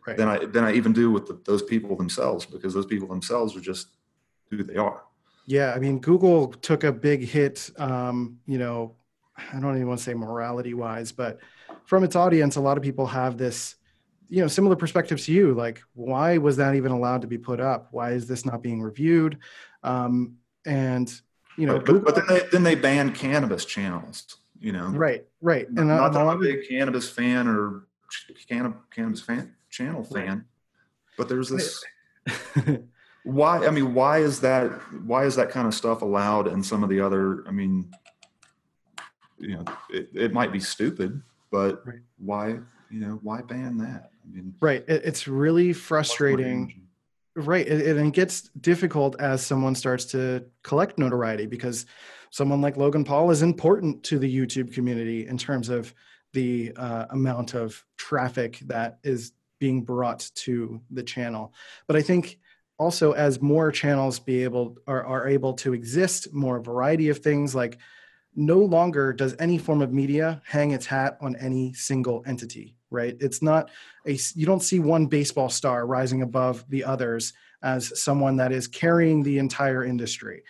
Right. than I than I even do with the, those people themselves because those people themselves are just who they are. Yeah, I mean, Google took a big hit. Um, you know, I don't even want to say morality wise, but from its audience, a lot of people have this, you know, similar perspectives to you. Like, why was that even allowed to be put up? Why is this not being reviewed? Um, and you know, but, but, then they then they banned cannabis channels. You know, right, right, and, Not, uh, not that I'm a big cannabis fan or cannabis, cannabis fan channel Right. fan, but there's this. Why? I mean, why is that? Why is that kind of stuff allowed and some of the other? I mean, you know, it, it might be stupid, but Right. why? You know, why ban that? I mean, right. It, it's really frustrating. Right. It, and it gets difficult as someone starts to collect notoriety because someone like Logan Paul is important to the YouTube community in terms of the uh, amount of traffic that is being brought to the channel. But I think also as more channels be able are, are able to exist, more variety of things like no longer does any form of media hang its hat on any single entity right? It's not a you don't see one baseball star rising above the others as someone that is carrying the entire industry.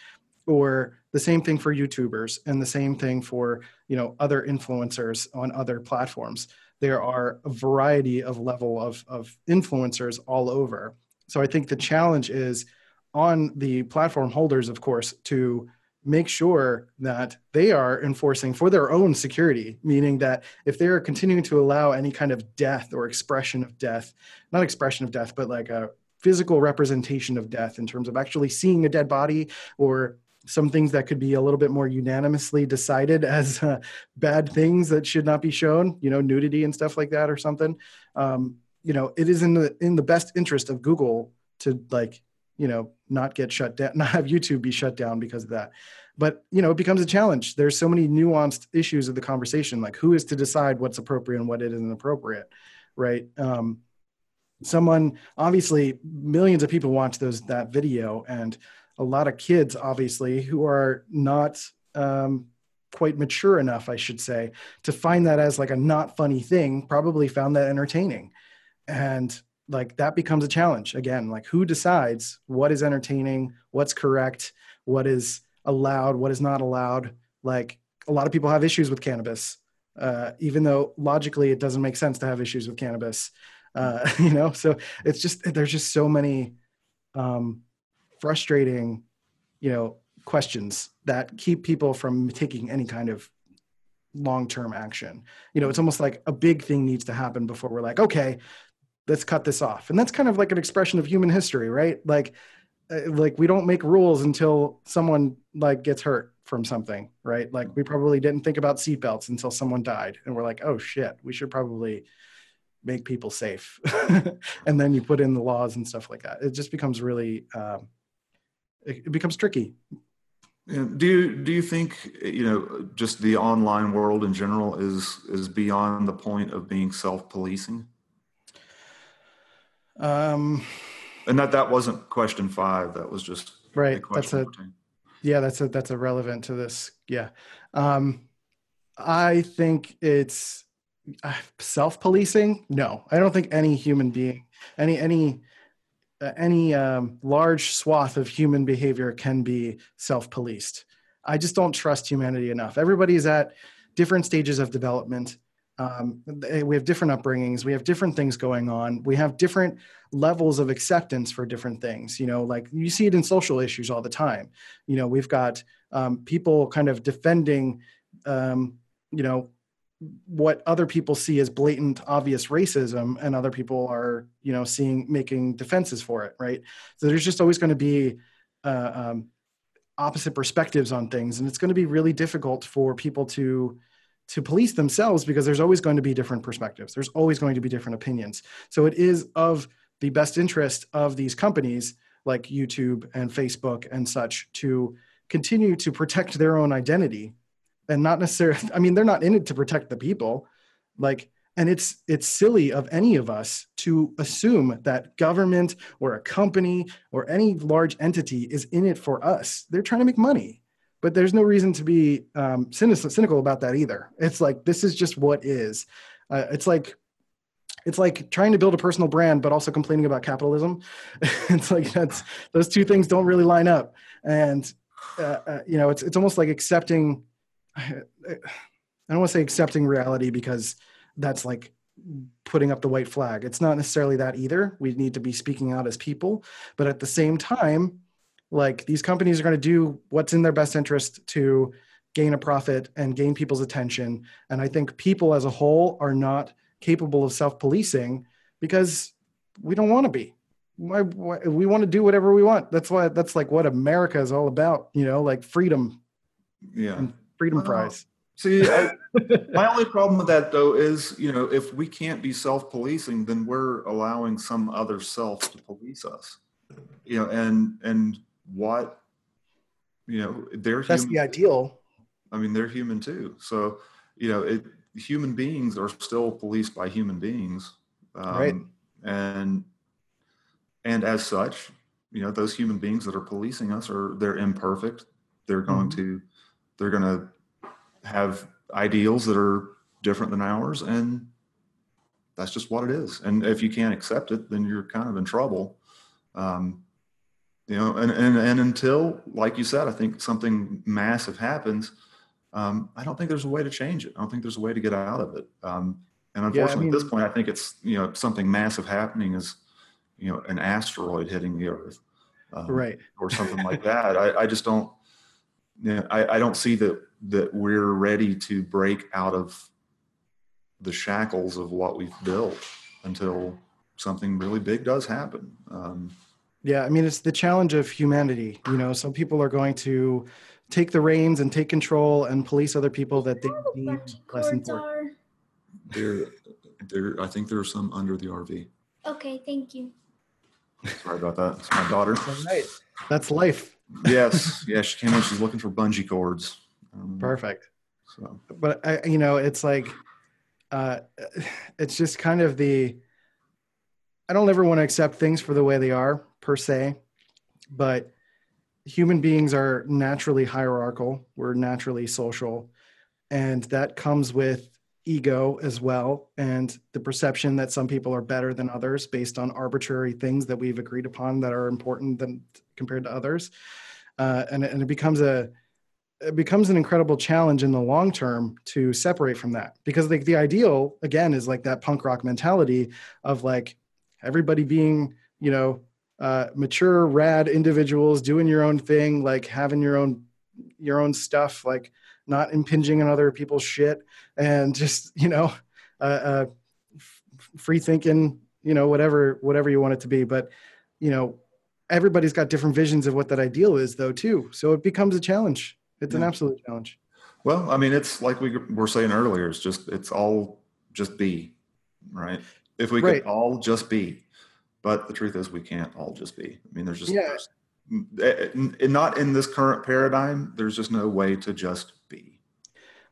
Or the same thing for youtubers and the same thing for you know other influencers on other platforms. There are a variety of level of, of influencers all over. So i think the challenge is on the platform holders of course to make sure that they are enforcing for their own security, meaning that if they are continuing to allow any kind of death or expression of death, not expression of death, but like a physical representation of death in terms of actually seeing a dead body or some things that could be a little bit more unanimously decided as uh, bad things that should not be shown, you know, nudity and stuff like that or something. Um, you know, it is in the in the best interest of Google to like you know not get shut down not have youtube be shut down because of that. But you know it becomes a challenge. There's so many nuanced issues of the conversation like who is to decide what's appropriate and what isn't appropriate right? Um, someone obviously millions of people watch those that video and a lot of kids obviously who are not um, quite mature enough i should say to find that as like a not funny thing probably found that entertaining. And like that becomes a challenge again like who decides what is entertaining what's correct what is allowed what is not allowed? Like a lot of people have issues with cannabis uh, even though logically it doesn't make sense to have issues with cannabis uh, you know? So it's just there's just so many um, frustrating you know questions that keep people from taking any kind of long-term action. You know it's almost like a big thing needs to happen before we're like okay let's cut this off. And that's kind of like an expression of human history right? Like uh, like we don't make rules until someone like gets hurt from something right? Like we probably didn't think about seatbelts until someone died. And we're like oh shit we should probably make people safe. And then you put in the laws and stuff like that. It just becomes really um, it, it becomes tricky. And do you do you think you know just the online world in general is is beyond the point of being self policing? Um, And that that wasn't question five. That was just Right, question that's a- 14. yeah, that's a that's a relevant to this. Yeah, um, I think it's uh, self-policing. No, I don't think any human being, any any uh, any um, large swath of human behavior can be self-policed. I just don't trust humanity enough. Everybody's at different stages of development. Um, we have different upbringings. We have different things going on. We have different levels of acceptance for different things. You know, like you see it in social issues all the time. You know, we've got um, people kind of defending, um, you know, what other people see as blatant, obvious racism, and other people are, you know, seeing making defenses for it. Right. So there's just always going to be uh, um, opposite perspectives on things, and it's going to be really difficult for people to to police themselves because there's always going to be different perspectives. There's always going to be different opinions. So it is of the best interest of these companies like YouTube and Facebook and such to continue to protect their own identity and not necessarily I mean they're not in it to protect the people like and it's it's silly of any of us to assume that government or a company or any large entity is in it for us. They're trying to make money but there's no reason to be um, cynical, cynical about that either. It's like this is just what is. Uh, it's like it's like trying to build a personal brand, but also complaining about capitalism. it's like that's those two things don't really line up, and uh, uh, you know it's it's almost like accepting. I don't want to say accepting reality because that's like putting up the white flag. It's not necessarily that either. We need to be speaking out as people, but at the same time, like these companies are going to do what's in their best interest to gain a profit and gain people's attention. And i think people as a whole are not capable of self-policing because we don't want to be. Why, why, we want to do whatever we want. That's why that's like what america is all about you know like freedom. Yeah. freedom Well, prize See, I, my only problem with that though is, you know, if we can't be self-policing, then we're allowing some other self to police us. You know, and and what, you know, they're that's human. the ideal I mean, they're human too. So, you know, it, human beings are still policed by human beings, um, Right. And and as such, you know, those human beings that are policing us are they're imperfect. They're going Mhm. to they're going to have ideals that are different than ours, and that's just what it is. And if you can't accept it, then you're kind of in trouble. Um, you know, and, and and until, like you said, I think something massive happens. Um, I don't think there's a way to change it. I don't think there's a way to get out of it. Um, and Yeah, I unfortunately, at this point, I think it's you know something massive happening is you know an asteroid hitting the Earth, um, right or something like that. I, I just don't. You know, I, I don't see that that we're ready to break out of the shackles of what we've built until something really big does happen. Um, Yeah, I mean, it's the challenge of humanity. You know, some people are going to take the reins and take control and police other people that they deem Electric less cords important. are. there, there. I think there are some under the RV. Okay, thank you. Sorry about that. It's my daughter. All right, that's life. yes, yeah. She came in. She's looking for bungee cords. Um, Perfect. So But I, you know, it's like, uh, it's just kind of the. I don't ever want to accept things for the way they are per se, but human beings are naturally hierarchical. We're naturally social, and that comes with ego as well and the perception that some people are better than others based on arbitrary things that we've agreed upon that are important than compared to others uh, and, and it becomes a it becomes an incredible challenge in the long term to separate from that because like the ideal again is like that punk rock mentality of like everybody being you know uh, mature rad individuals doing your own thing like having your own your own stuff like not impinging on other people's shit and just you know uh, uh, free thinking you know whatever whatever you want it to be but you know everybody's got different visions of what that ideal is though too so it becomes a challenge it's an absolute challenge Well, I mean, it's like we were saying earlier. It's just it's all just be, right? If we Right. could all just be, but the truth is we can't all just be. I mean, there's just Yeah. there's eh, eh, not in this current paradigm. There's just no way to just be.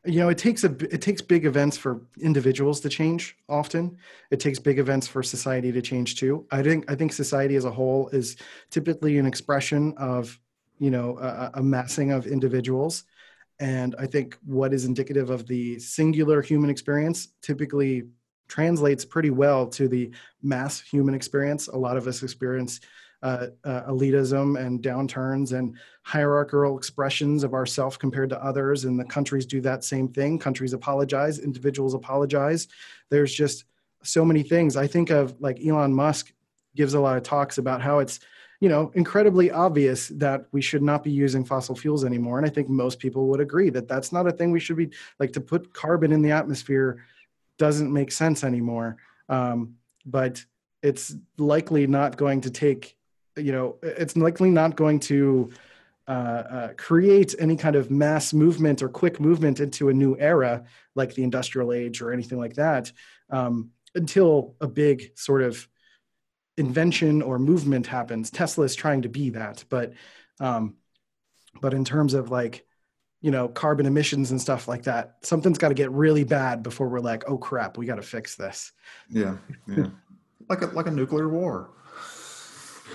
you know it takes a it takes big events for individuals to change often it takes big events for society to change too i think i think society as a whole is typically an expression of you know a, a massing of individuals and i think what is indicative of the singular human experience typically translates pretty well to the mass human experience. A lot of us experience uh, uh, elitism and downturns and hierarchical expressions of ourself compared to others and the countries do that same thing. Countries apologize individuals apologize. There's just so many things. I think of like elon musk gives a lot of talks about how it's you know incredibly obvious that we should not be using fossil fuels anymore and i think most people would agree that that's not a thing we should be like to put carbon in the atmosphere doesn't make sense anymore. Um, but it's likely not going to take you know it's likely not going to uh, uh, create any kind of mass movement or quick movement into a new era like the industrial age or anything like that um, until a big sort of invention or movement happens. Tesla is trying to be that but um, but in terms of like you know carbon emissions and stuff like that something's got to get really bad before we're like oh crap we got to fix this Yeah, yeah. like a like a nuclear war.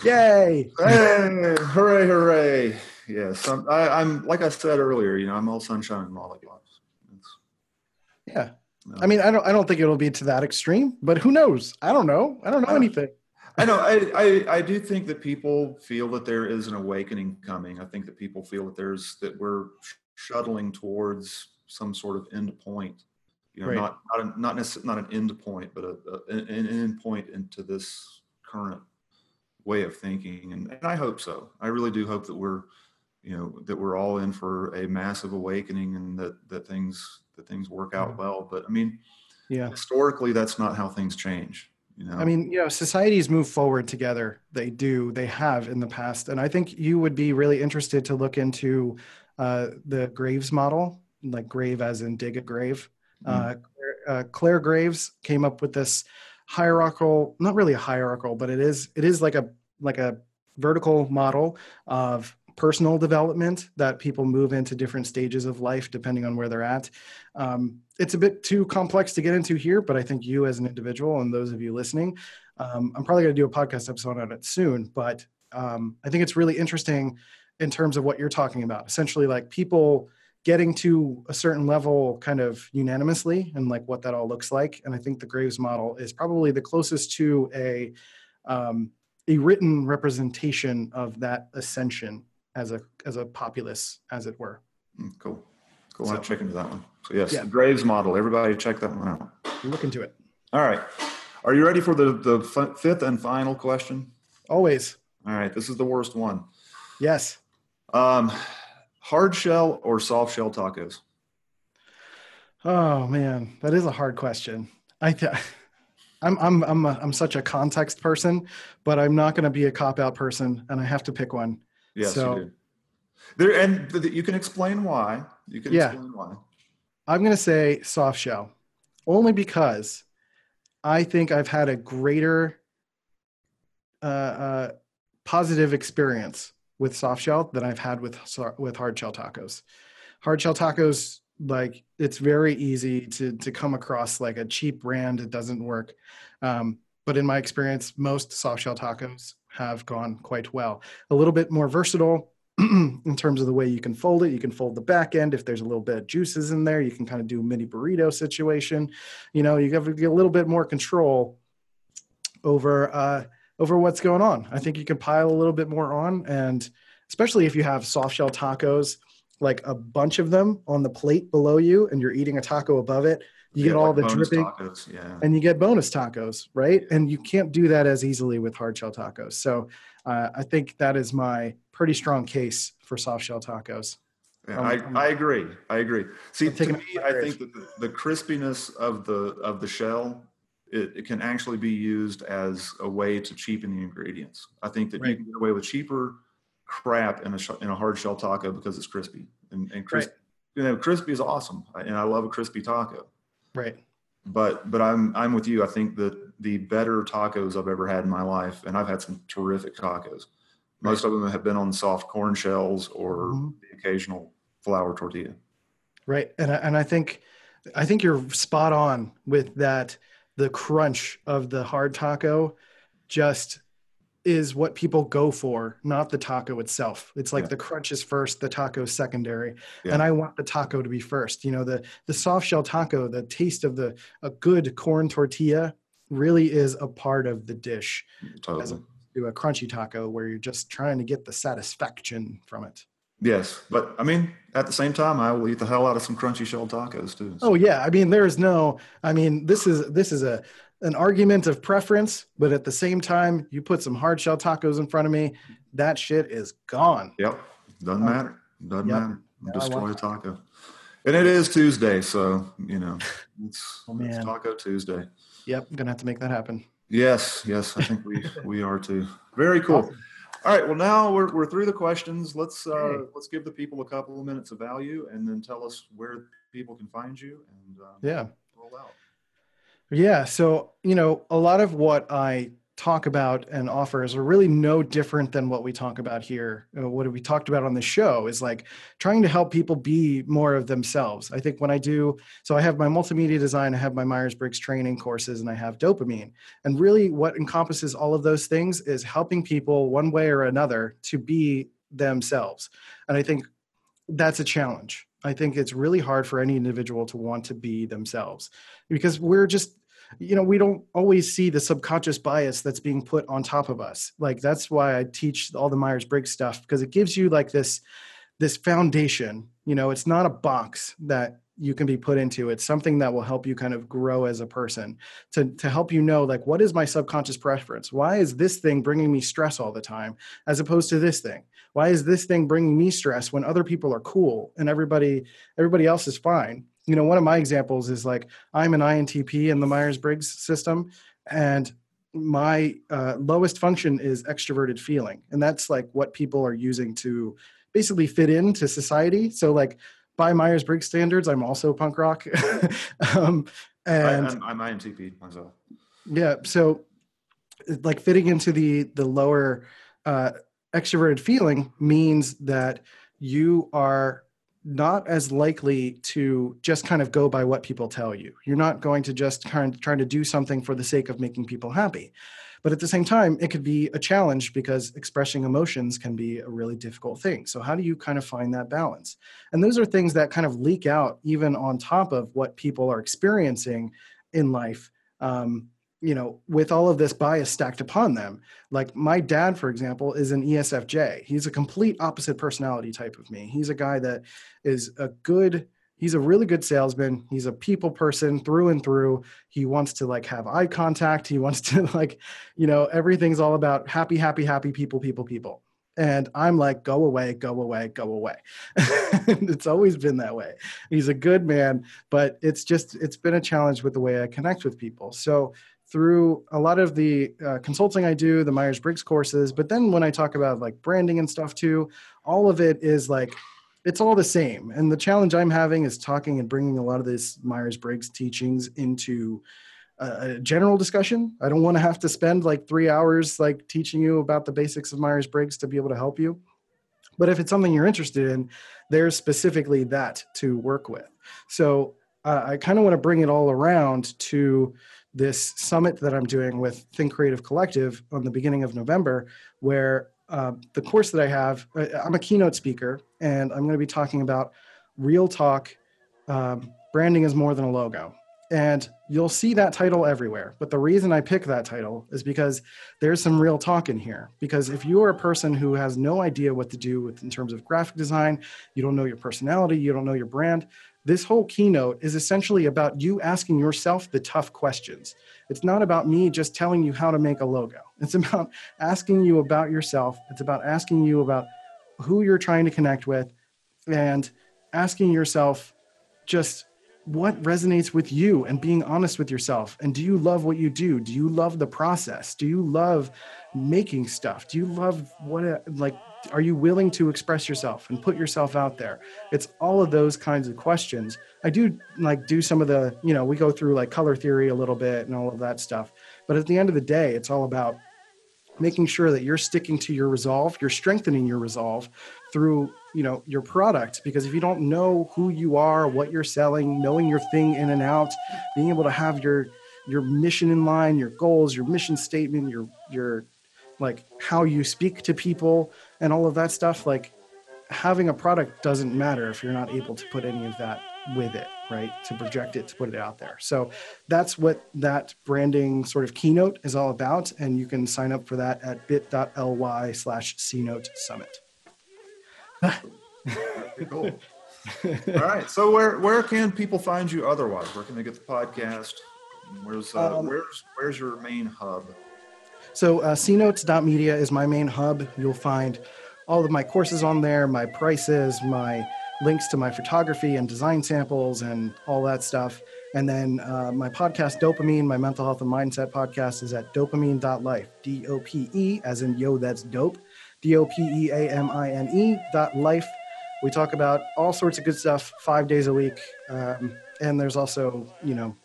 yay Hey, hooray, hooray! Yes, I'm, I, I'm like I said earlier. You know, I'm all sunshine and lollipops. It's, yeah no. i mean i don't i don't think it'll be to that extreme but who knows i don't know i don't know I anything I know. I, I I do think that people feel that there is an awakening coming. I think that people feel that there's that we're shuttling towards some sort of end point. You know, Right. not not a, not necess- not an end point, but a, a, an, an end point into this current way of thinking. And, and I hope so. I really do hope that we're, you know, that we're all in for a massive awakening and that that things that things work out Yeah. well. But I mean, yeah historically, that's not how things change. You know. I mean, you know, societies move forward together. They do. They have in the past, and I think you would be really interested to look into uh, the Graves model, like grave as in dig a grave. Uh, Clare, uh, Clare Graves came up with this hierarchical, not really a hierarchical, but it is it is like a like a vertical model of personal development that people move into different stages of life depending on where they're at. Um, it's a bit too complex to get into here, but I think you as an individual and those of you listening, um, I'm probably going to do a podcast episode on it soon. But um, I think it's really interesting in terms of what you're talking about. Essentially, like people getting to a certain level kind of unanimously and like what that all looks like. And I think the Graves model is probably the closest to a um, a written representation of that ascension as a as a populace, as it were. Mm, Cool. Cool. So- I'll check into that one. So yes, Yeah. the Graves model. Everybody check that one out. Look into it. All right. Are you ready for the, the fi- fifth and final question? Always. All right. This is the worst one. Yes. Um, hard shell or soft shell tacos? Oh man, that is a hard question. I th- I'm I'm I'm a, I'm such a context person, but I'm not going to be a cop out person, and I have to pick one. Yes, So- you do. There and you can explain why. You can Yeah. explain why. I'm going to say soft shell, only because I think I've had a greater uh, uh, positive experience with soft shell than I've had with with hard shell tacos. Hard shell tacos, like it's very easy to to come across like a cheap brand. It doesn't work. Um, but in my experience, most soft shell tacos have gone quite well. A little bit more versatile in terms of the way you can fold it. You can fold the back end if there's a little bit of juices in there. You can kind of do a mini burrito situation. You know, you have a little bit more control over uh, over what's going on. I think you can pile a little bit more on, and especially if you have soft shell tacos, like a bunch of them on the plate below you, and you're eating a taco above it. You Yeah, get all like the dripping tacos. Yeah. and you get bonus tacos, right? And you can't do that as easily with hard shell tacos. So uh, I think that is my pretty strong case for soft shell tacos. Yeah, Um, I, I agree. I agree. See, to me, I think the, the crispiness of the of the shell it, it can actually be used as a way to cheapen the ingredients. I think that you can get away with cheaper crap in a sh- in a hard shell taco because it's crispy and and crispy. You know, crispy is awesome, and I love a crispy taco. Right. But but I'm I'm with you. I think that the better tacos I've ever had in my life, and I've had some terrific tacos, Most of them have been on soft corn shells or Mhm. the occasional flour tortilla. Right. And I, and I think I think you're spot on with that the crunch of the hard taco just is what people go for, not the taco itself. It's like Yeah. the crunch is first, the taco is secondary. Yeah. And I want the taco to be first. You know, the the soft shell taco, the taste of the a good corn tortilla really is a part of the dish Totally. as opposed to a crunchy taco where you're just trying to get the satisfaction from it. Yes, but I mean, at the same time, I will eat the hell out of some crunchy shell tacos too. Oh yeah, I mean there is no I mean this is this is a an argument of preference, but at the same time you put some hard shell tacos in front of me, that shit is gone. Yep, doesn't Um, matter. Doesn't yep. matter. Destroy a taco. And it is Tuesday, so you know it's, Oh, it's. Taco Tuesday. Yep, I'm gonna have to make that happen. Yes, yes, I think we we are too. Very cool. Awesome. All right, well now we're, we're through the questions. Let's uh, Okay. let's give the people a couple of minutes of value, and then tell us where people can find you and uh, Yeah. roll out. Yeah. So, you know, a lot of what I talk about and offers are really no different than what we talk about here. Uh, what we talked about on the show is like trying to help people be more of themselves. I think when I do, so I have my multimedia design, I have my Myers Briggs training courses, and I have DOPEamine. And really, what encompasses all of those things is helping people one way or another to be themselves. And I think that's a challenge. I think it's really hard for any individual to want to be themselves because we're just you know we don't always see the subconscious bias that's being put on top of us. Like that's why i teach all the myers-briggs stuff because it gives you like this this foundation. You know it's not a box that you can be put into. It's something that will help you kind of grow as a person to to help you know like what is my subconscious preference? Why is this thing bringing me stress all the time as opposed to this thing? Why is this thing bringing me stress when other people are cool and everybody everybody else is fine you know one of my examples is like i'm an intp in the myers-briggs system and my uh, lowest function is extroverted feeling and that's like what people are using to basically fit into society so like by myers-briggs standards i'm also punk rock um, and I, I'm, I'm INTP myself. yeah so like fitting into the the lower uh, extroverted feeling means that you are not as likely to just kind of go by what people tell you. You're not going to just kind of trying to do something for the sake of making people happy. But at the same time it could be a challenge because expressing emotions can be a really difficult thing. So how do you kind of find that balance? And those are things that kind of leak out even on top of what people are experiencing in life um, you know, with all of this bias stacked upon them. Like my dad, for example, is an ESFJ. He's a complete opposite personality type of me. He's a guy that is a good, he's a really good salesman. He's a people person through and through. He wants to like have eye contact. He wants to like, you know, everything's all about happy, happy, happy people, people, people. And I'm like, go away, go away, go away. it's always been that way. He's a good man, but it's just, it's been a challenge with the way I connect with people. So, through a lot of the uh, consulting I do, the Myers Briggs courses, but then when I talk about like branding and stuff too, all of it is like it's all the same. And the challenge I'm having is talking and bringing a lot of this Myers Briggs teachings into a, general discussion. I don't want to have to spend like three hours like teaching you about the basics of Myers Briggs to be able to help you. But if it's something you're interested in, there's specifically that to work with. So uh, I kind of want to bring it all around to this summit that I'm doing with Think Creative Collective on the beginning of November, where uh, the course that I have, I- I'm a keynote speaker, and I'm going to be talking about real talk. Um, branding is more than a logo. And you'll see that title everywhere. But the reason I pick that title is because there's some real talk in here. Because if you are a person who has no idea what to do with in terms of graphic design, you don't know your personality, you don't know your brand, this whole keynote is essentially about you asking yourself the tough questions. It's not about me just telling you how to make a logo. It's about asking you about yourself. It's about asking you about who you're trying to connect with and asking yourself just what resonates with you and being honest with yourself. And do you love what you do? Do you love the process? Do you love making stuff? Do you love what, like, are you willing to express yourself and put yourself out there? It's all of those kinds of questions. I do like do some of the, you know, we go through like color theory a little bit and all of that stuff. But at the end of the day, it's all about making sure that you're sticking to your resolve, you're strengthening your resolve through, you know, your product. Because if you don't know who you are, what you're selling, knowing your thing in and out, being able to have your your mission in line, your goals, your mission statement, your your like how you speak to people and all of that stuff, like having a product doesn't matter if you're not able to put any of that with it, right? To project it, to put it out there. So that's what that branding sort of keynote is all about. And you can sign up for that at bit.ly slash keynote summit. cool. All right. So where where can people find you otherwise? Where can they get the podcast? Where's uh, Um, where's where's your main hub? So uh, cnotes.media is my main hub. You'll find all of my courses on there, my prices, my links to my photography and design samples and all that stuff. And then uh, my podcast, DOPEamine, my mental health and mindset podcast is at dopeamine.life, D O P E, as in yo, that's dope, D O P E A M I N E dot life. We talk about all sorts of good stuff five days a week. Um, and there's also, you know,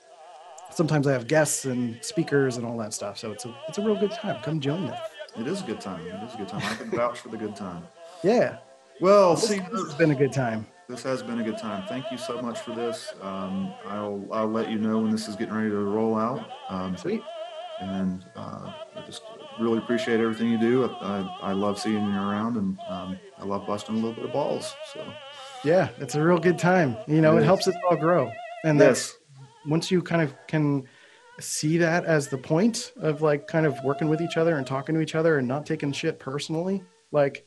sometimes I have guests and speakers and all that stuff. So it's a it's a real good time. Come join us. It is a good time. It is a good time. I can vouch for the good time. Yeah, Well, this, see, this has been a good time. this has been a good time. Thank you so much for this. Um, I'll I'll let you know when this is getting ready to roll out. Um, Sweet. and uh, I just really appreciate everything you do. I, I, I love seeing you around, and um, I love busting a little bit of balls. So Yeah, it's a real good time. You know, It it, helps us all grow. And that's yes, once you kind of can see that as the point of like kind of working with each other and talking to each other and not taking shit personally, like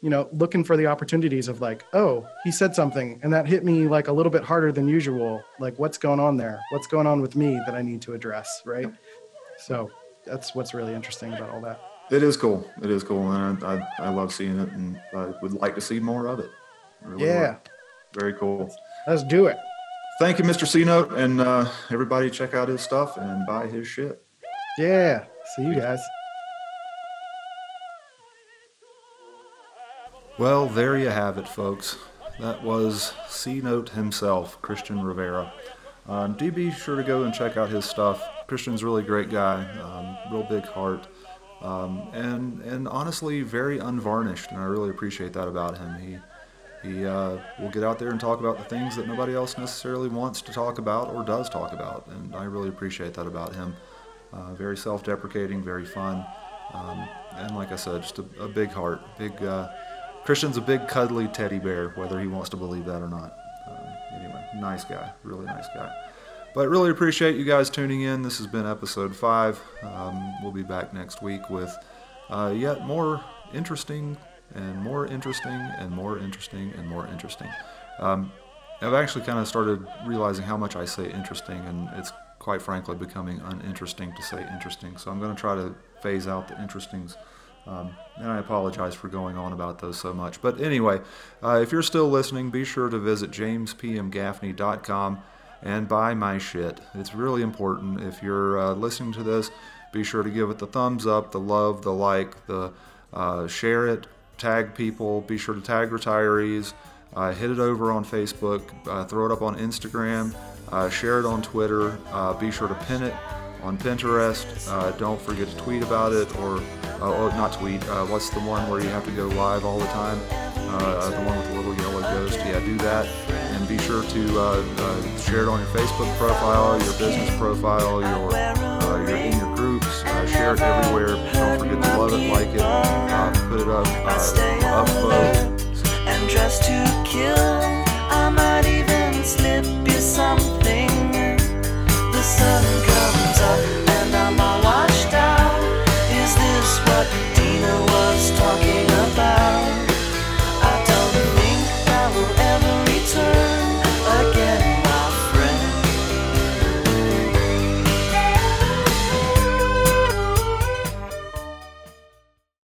you know, looking for the opportunities of like, oh, he said something and that hit me like a little bit harder than usual. Like, what's going on there? What's going on with me that I need to address? Right. So that's what's really interesting about all that. it is cool. It is cool, and I, I, I love seeing it, and I would like to see more of it. Really would. Yeah. very cool. Let's do it. Thank you, Mr. C Note, and uh, everybody check out his stuff and buy his shit. Yeah. See you guys. Well, there you have it, folks. That was C Note himself, Christian Rivera. Um, do be sure to go and check out his stuff. Christian's a really great guy, um, real big heart, um, and and honestly very unvarnished, and I really appreciate that about him. He he uh, will get out there and talk about the things that nobody else necessarily wants to talk about or does talk about, and I really appreciate that about him. Uh, very self-deprecating, very fun, um, and like I said, just a, a big heart, big. Uh, Christian's a big cuddly teddy bear, whether he wants to believe that or not. Um, anyway, nice guy, really nice guy. But really appreciate you guys tuning in. This has been episode five. Um, we'll be back next week with uh, yet more interesting and more interesting and more interesting and more interesting. Um, I've actually kind of started realizing how much I say interesting, and it's quite frankly becoming uninteresting to say interesting. So I'm going to try to phase out the interestings. Um, and I apologize for going on about those so much. But anyway, uh, if you're still listening, be sure to visit jamespmgaffney.com and buy my shit. It's really important. If you're uh, listening to this, be sure to give it the thumbs up, the love, the like, the uh, share it, tag people. Be sure to tag retirees. Uh, hit it over on Facebook. Uh, throw it up on Instagram. Uh, share it on Twitter. Uh, be sure to pin it on Pinterest. Uh, don't forget to tweet about it, or oh, not tweet. What's the one where you have to go live all the time? The one with the little yellow ghost. Yeah, do that, and be sure to share it on your Facebook profile, your business profile, your your share it everywhere. Don't forget to love it, like it, uh, put it up, uh. And dress to kill, I might even slip you something. The sun comes up and I'm all washed out. Is this what Dina was talking